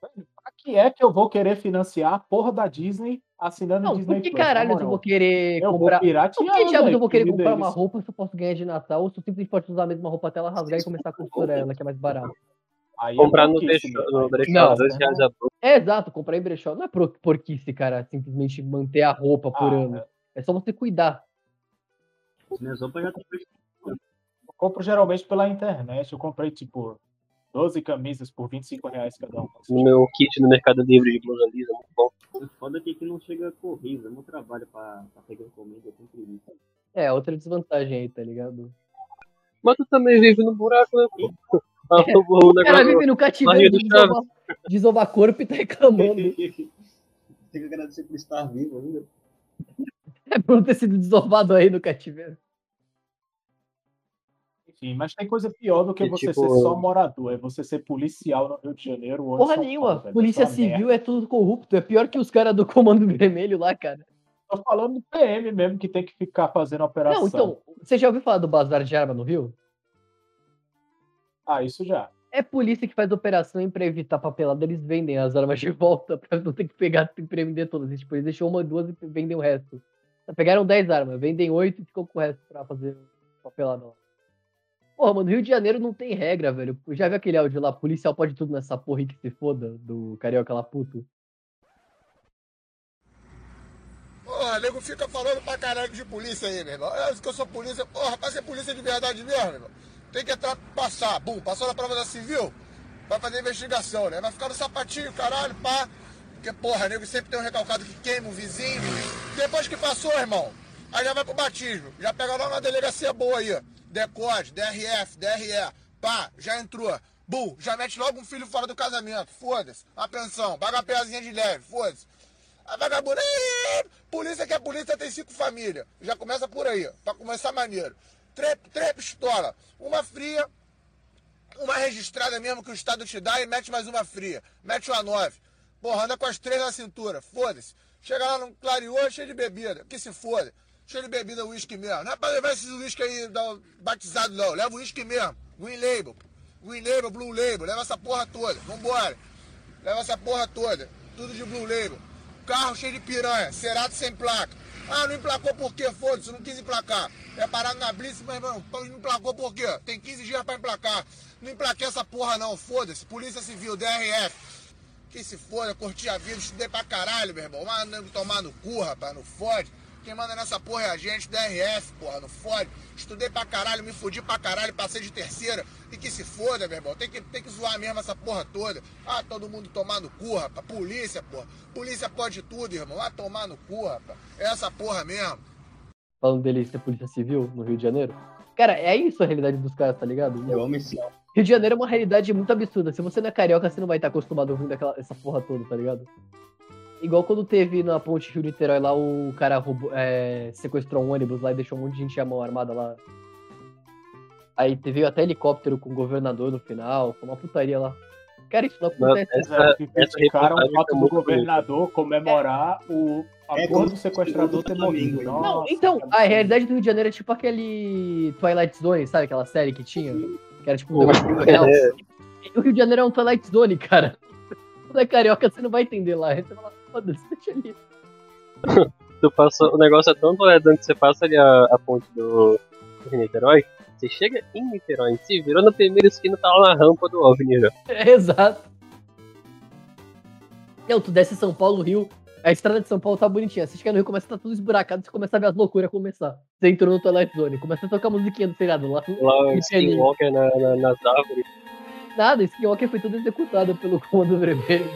Pra que é que eu vou querer financiar a porra da Disney assinando Não, Disney por que Plus, caralho eu vou querer Eu vou comprar. Por piratear, que diabos eu vou querer que comprar uma roupa se eu posso ganhar de Natal ou se eu simplesmente posso usar a mesma roupa até ela rasgar e começar a costurar ela, que é mais barato? Aí é Comprar no meu no brechó Não. dois reais a boca. É exato, comprar em brechó não é por- porquice, cara, simplesmente manter a roupa por Ah, ano. É só você cuidar. As minhas roupas já estão compro geralmente pela internet. Eu comprei, tipo, 12 camisas por 25 reais cada uma. No meu kit no Mercado Livre de blusa lisa, muito bom. O foda é que aqui não chega correio, é meu trabalho pra, pra pegar encomenda, eu tenho preguiça. É, outra desvantagem aí, tá ligado? Mas tu também vive no buraco, né? Ah, o O cara vive no cativeiro de desovar, desovar corpo e tá reclamando. Tem que agradecer por estar vivo ainda. É por não ter sido desovado aí no cativeiro. Enfim, mas tem coisa pior do que E, você tipo, ser só morador. É você ser policial no Rio de Janeiro ou Porra nenhuma. Paulo. Polícia é uma merda. Civil é tudo corrupto. É pior que os caras do Comando Vermelho lá, cara. Tô falando do PM mesmo, que tem que ficar fazendo operação. Não, então, você já ouviu falar do bazar de arma no Rio? Ah, isso já. É polícia que faz operação e pra evitar papelada, eles vendem as armas de volta pra não ter que pegar e prender todas. E, tipo, eles deixam uma, duas e vendem o resto. Pegaram 10 armas, vendem 8 e ficam com o resto pra fazer papelada lá. Porra, mano, Rio de Janeiro não tem regra, velho. Já viu aquele áudio lá, policial pode tudo nessa porra aí que se foda, do carioca lá puto? Porra, nego fica falando pra caralho de polícia aí, meu irmão. Eu, que eu sou polícia. Porra, pra ser polícia de verdade mesmo, meu irmão. Tem que entrar, passar, bum, passou na prova da civil, vai fazer investigação, né? Vai ficar no sapatinho, caralho, pá. Porque, porra, nego sempre tem um recalcado que queima o vizinho. Depois que passou, irmão, aí já vai pro batismo. Já pega lá uma delegacia boa aí, ó. Decode, DRF, DRE, pá, já entrou. Bum, já mete logo um filho fora do casamento, foda-se. A pensão, paga peazinha de leve, foda-se. A vagabunda, "Ih, polícia que é polícia tem cinco famílias. Já começa por aí, pra começar maneiro. Três, três pistola, uma fria, uma registrada mesmo que o Estado te dá e mete mais uma fria. Mete uma nove. Porra, anda com as três na cintura, foda-se. Chega lá no clareou, cheio de bebida, que se foda. Cheio de bebida, uísque mesmo. Não é pra levar esses uísque aí batizado não, leva uísque mesmo. Green Label, Green Label, Blue Label, leva essa porra toda, vambora. Leva essa porra toda, tudo de Blue Label. Carro cheio de piranha, Cerato sem placa. Ah, não emplacou por quê? Foda-se, não quis emplacar. É parado na Blitz, mas irmão, não emplacou por quê? Tem 15 dias pra emplacar. Não emplaquei essa porra não, foda-se. Polícia Civil, DRF. Que se foda, curti a vida, estudei pra caralho, meu irmão. Mas nego tomar no cu, rapaz, não fode. Quem manda nessa porra é a gente, DRF, porra, não fode. Estudei pra caralho, me fudi pra caralho, passei de terceira. E que se foda, meu irmão. Tem que, tem que zoar mesmo essa porra toda. Ah, todo mundo tomar no cu, rapaz. Polícia, porra. Polícia pode tudo, irmão. Ah, tomar no cu, rapaz. É essa porra mesmo. Falando dele ser polícia civil no Rio de Janeiro. Cara, é isso a realidade dos caras, tá ligado? Eu amo esse Rio de Janeiro é uma realidade muito absurda. Se você não é carioca, você não vai estar acostumado ouvindo aquela, essa porra toda, tá ligado? Igual quando teve na ponte Rio-Niterói lá, o cara roubou, é, sequestrou um ônibus lá e deixou um monte de gente à mão armada lá. Aí veio até helicóptero com o governador no final, foi uma putaria lá. Cara, isso não acontece. essa, É, que criticaram o fato do governador comemorar o a É porra do se sequestrador ter Flamengo, morrido. Não, então, a realidade do Rio de Janeiro é tipo aquele Twilight Zone, sabe? Aquela série que tinha, que era tipo um negócio real. O Rio de Janeiro é um Twilight Zone, cara. Quando é carioca, você não vai entender lá. Você fala, foda-se, deixa ali. Tu passa, o negócio é tão tolerante que você passa ali a, a ponte do, do Niterói, você chega em Niterói, se virou na primeira esquina, tá lá na rampa do OVNI já. É, exato. Não, tu desce São Paulo, Rio, a estrada de São Paulo tá bonitinha. Você chega no Rio, começa a estar tudo esburacado, você começa a ver as loucuras começar. Você entrou no Twilight Zone, começa a tocar a musiquinha do seriado lá. Lá Skinwalker na, na, nas árvores. Nada, Skinwalker foi tudo executado pelo Comando Vermelho.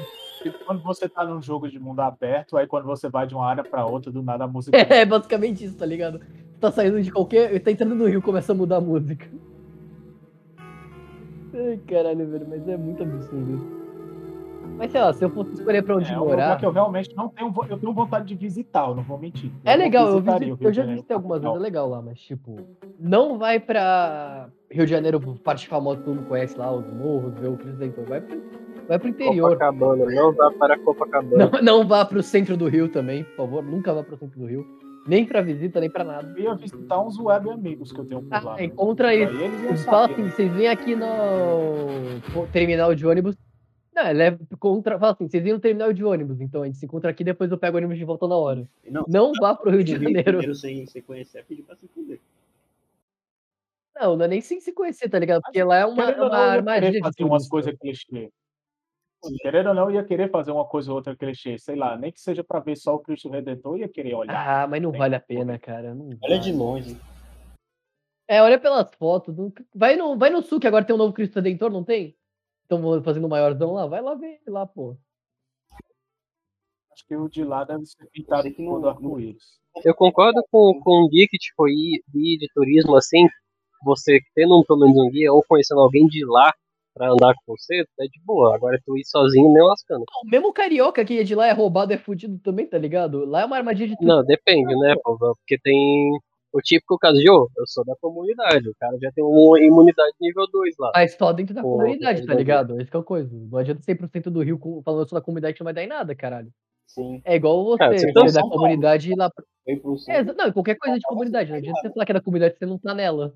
Quando você tá num jogo de mundo aberto, aí quando você vai de uma área pra outra, do nada a música. É basicamente isso, tá ligado? Tá saindo de qualquer. Tá entrando no Rio, começa a mudar a música. Ai, caralho, velho, mas é muito absurdo. Mas sei lá, se eu fosse escolher pra onde É morar. que eu realmente não tenho, eu tenho vontade de visitar, eu não vou mentir. É legal, eu, visitaria visitei- o Rio eu já visitei algumas vezes, é legal lá, mas tipo, não vai pra Rio de Janeiro, parte famosa que todo mundo conhece lá, os morros, ver o Cristo Redentor. Vai pra vai pro interior. Copacabana, não vá para Copacabana. Não, não vá pro centro do Rio também, por favor. Nunca vá pro centro do Rio. Nem pra visita, nem pra nada. Eu ia visitar uns web amigos que eu tenho por lá. Ah, encontra eles iam Fala assim, vocês vêm aqui no terminal de ônibus. Não, leva contra. Fala assim, vocês vêm no terminal de ônibus, então a gente se encontra aqui depois eu pego o ônibus de volta na hora. Não, Não vá pro Rio de Janeiro. Primeiro sem, sem conhecer, é pedir pra se fuder. Não, não é nem sem se conhecer, tá ligado? Porque lá é uma, ou uma não, eu ia armadilha querer de fazer umas coisas clichê. Querendo ou não, eu ia querer fazer uma coisa ou outra clichê. Sei lá, nem que seja pra ver só o Cristo Redentor, eu ia querer olhar. Ah, mas não Tem vale a pena, cara. Não Olha vale. de longe. É, olha pelas fotos. Vai no, vai no sul, que agora tem um novo Cristo Redentor, não tem? Estão fazendo o maiorzão lá. Vai lá ver lá, pô. Acho que o de lá deve ser pintado não- todo arco-íris. Eu concordo com, com o Gui que, tipo, ir, ir de turismo assim, você tendo um, pelo menos um guia ou conhecendo alguém de lá pra andar com você, é de boa. Agora tu ir sozinho nem lascando. Não, mesmo o carioca que é de lá é roubado, é fudido também, tá ligado? Lá é uma armadilha de tudo. Não, depende, né, pô? Porque tem o típico caso de, ô, eu sou da comunidade, o cara já tem uma imunidade nível 2 lá. Mas só dentro da Pô, comunidade, tá entendi. ligado? Essa que é a coisa. Não adianta 100% do Rio falando só da comunidade que não vai dar em nada, caralho. Sim. É igual você, Cara, você ser tá da comunidade lá. É, não, qualquer coisa de comunidade. Não adianta você falar que é da comunidade se você não tá nela.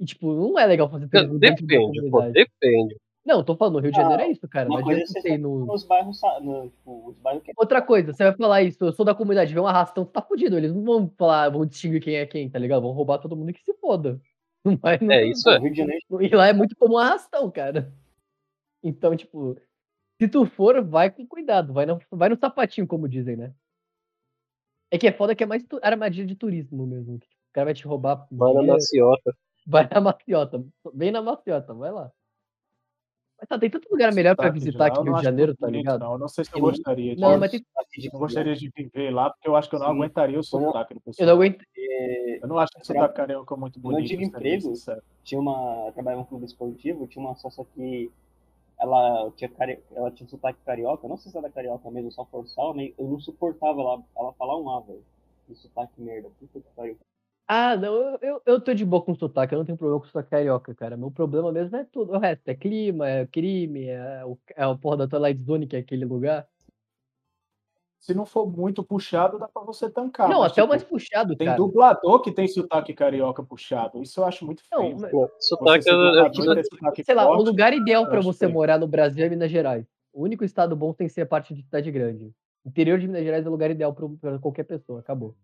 E, tipo, não é legal fazer da Depende, pô, depende. Não, tô falando, no Rio de Janeiro é isso, cara. Não coisa adianta é você no. nos bairros, no, tipo, os bairros que Outra coisa, você vai falar isso, eu sou da comunidade, vê um arrastão, você tá fudido. Eles não vão falar, vão distinguir quem é quem, tá ligado? Vão roubar todo mundo que se foda. Vai, não, É, isso é. Rio de Janeiro E lá é muito como um arrastão, cara. Então, tipo, se tu for, vai com cuidado, vai no, vai no sapatinho, como dizem, né? É que é foda que é mais tu- armadilha de turismo mesmo. O cara vai te roubar. Vai na maciota. vai na maciota. Bem na maciota, vai lá. Mas tá, tem tanto lugar melhor pra visitar lá, aqui eu no Rio de Janeiro, muito tá bonito, ligado? Não, eu não sei se eu gostaria de. Não, mas tem, Eu gostaria de viver lá, porque eu acho que eu não Sim. aguentaria o sotaque do eu pessoal. não aguento. é, Eu não acho que o sotaque carioca muito no bonito. sendo bem emprego, sincero. tinha uma. Eu trabalhava em um clube esportivo, tinha uma sócia que ela tinha, cari... ela tinha sotaque carioca, não sei se era carioca mesmo, só forçava, mas eu não suportava ela, ela falar um A, velho. Que sotaque merda. Puta que pariu. Ah, não, eu, eu, eu tô de boa com sotaque, eu não tenho problema com sotaque carioca, cara. Meu problema mesmo é tudo. O resto é clima, é crime, é o, é a porra da Twilight Zone, que é aquele lugar. Se não for muito puxado, dá pra você tancar. não, mas, até o tipo, mais puxado, Tem cara. dublador que tem sotaque carioca puxado. Isso eu acho muito Não, feio. mas- Não, Sotaque Você é, dublador é, e ter sotaque Sei lá, o forte, lugar ideal eu pra acho você feio. morar no Brasil é Minas Gerais. O único estado bom tem que ser parte de cidade grande. Interior de Minas Gerais é o lugar ideal pra qualquer pessoa, acabou.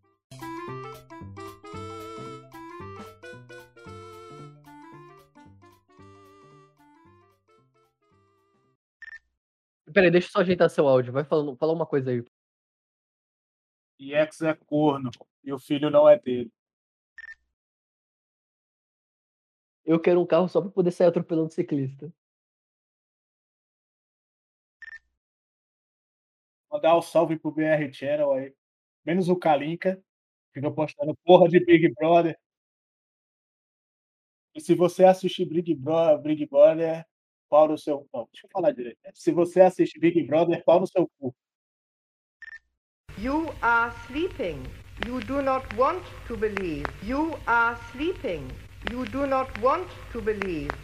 Peraí, deixa eu só ajeitar seu áudio. Vai falando, fala uma coisa aí. E ex é corno. E o filho não é dele. Eu quero um carro só pra poder sair atropelando ciclista. Mandar um salve pro BR Channel aí. Menos o Kalinka. Fica postando porra de Big Brother. E se você assistir Big Brother, Big Brother, pau no seu. Não, deixa eu falar direito. Se você assistir Big Brother, pau no seu cu. You are sleeping. You do not want to believe. You are sleeping. You do not want to believe.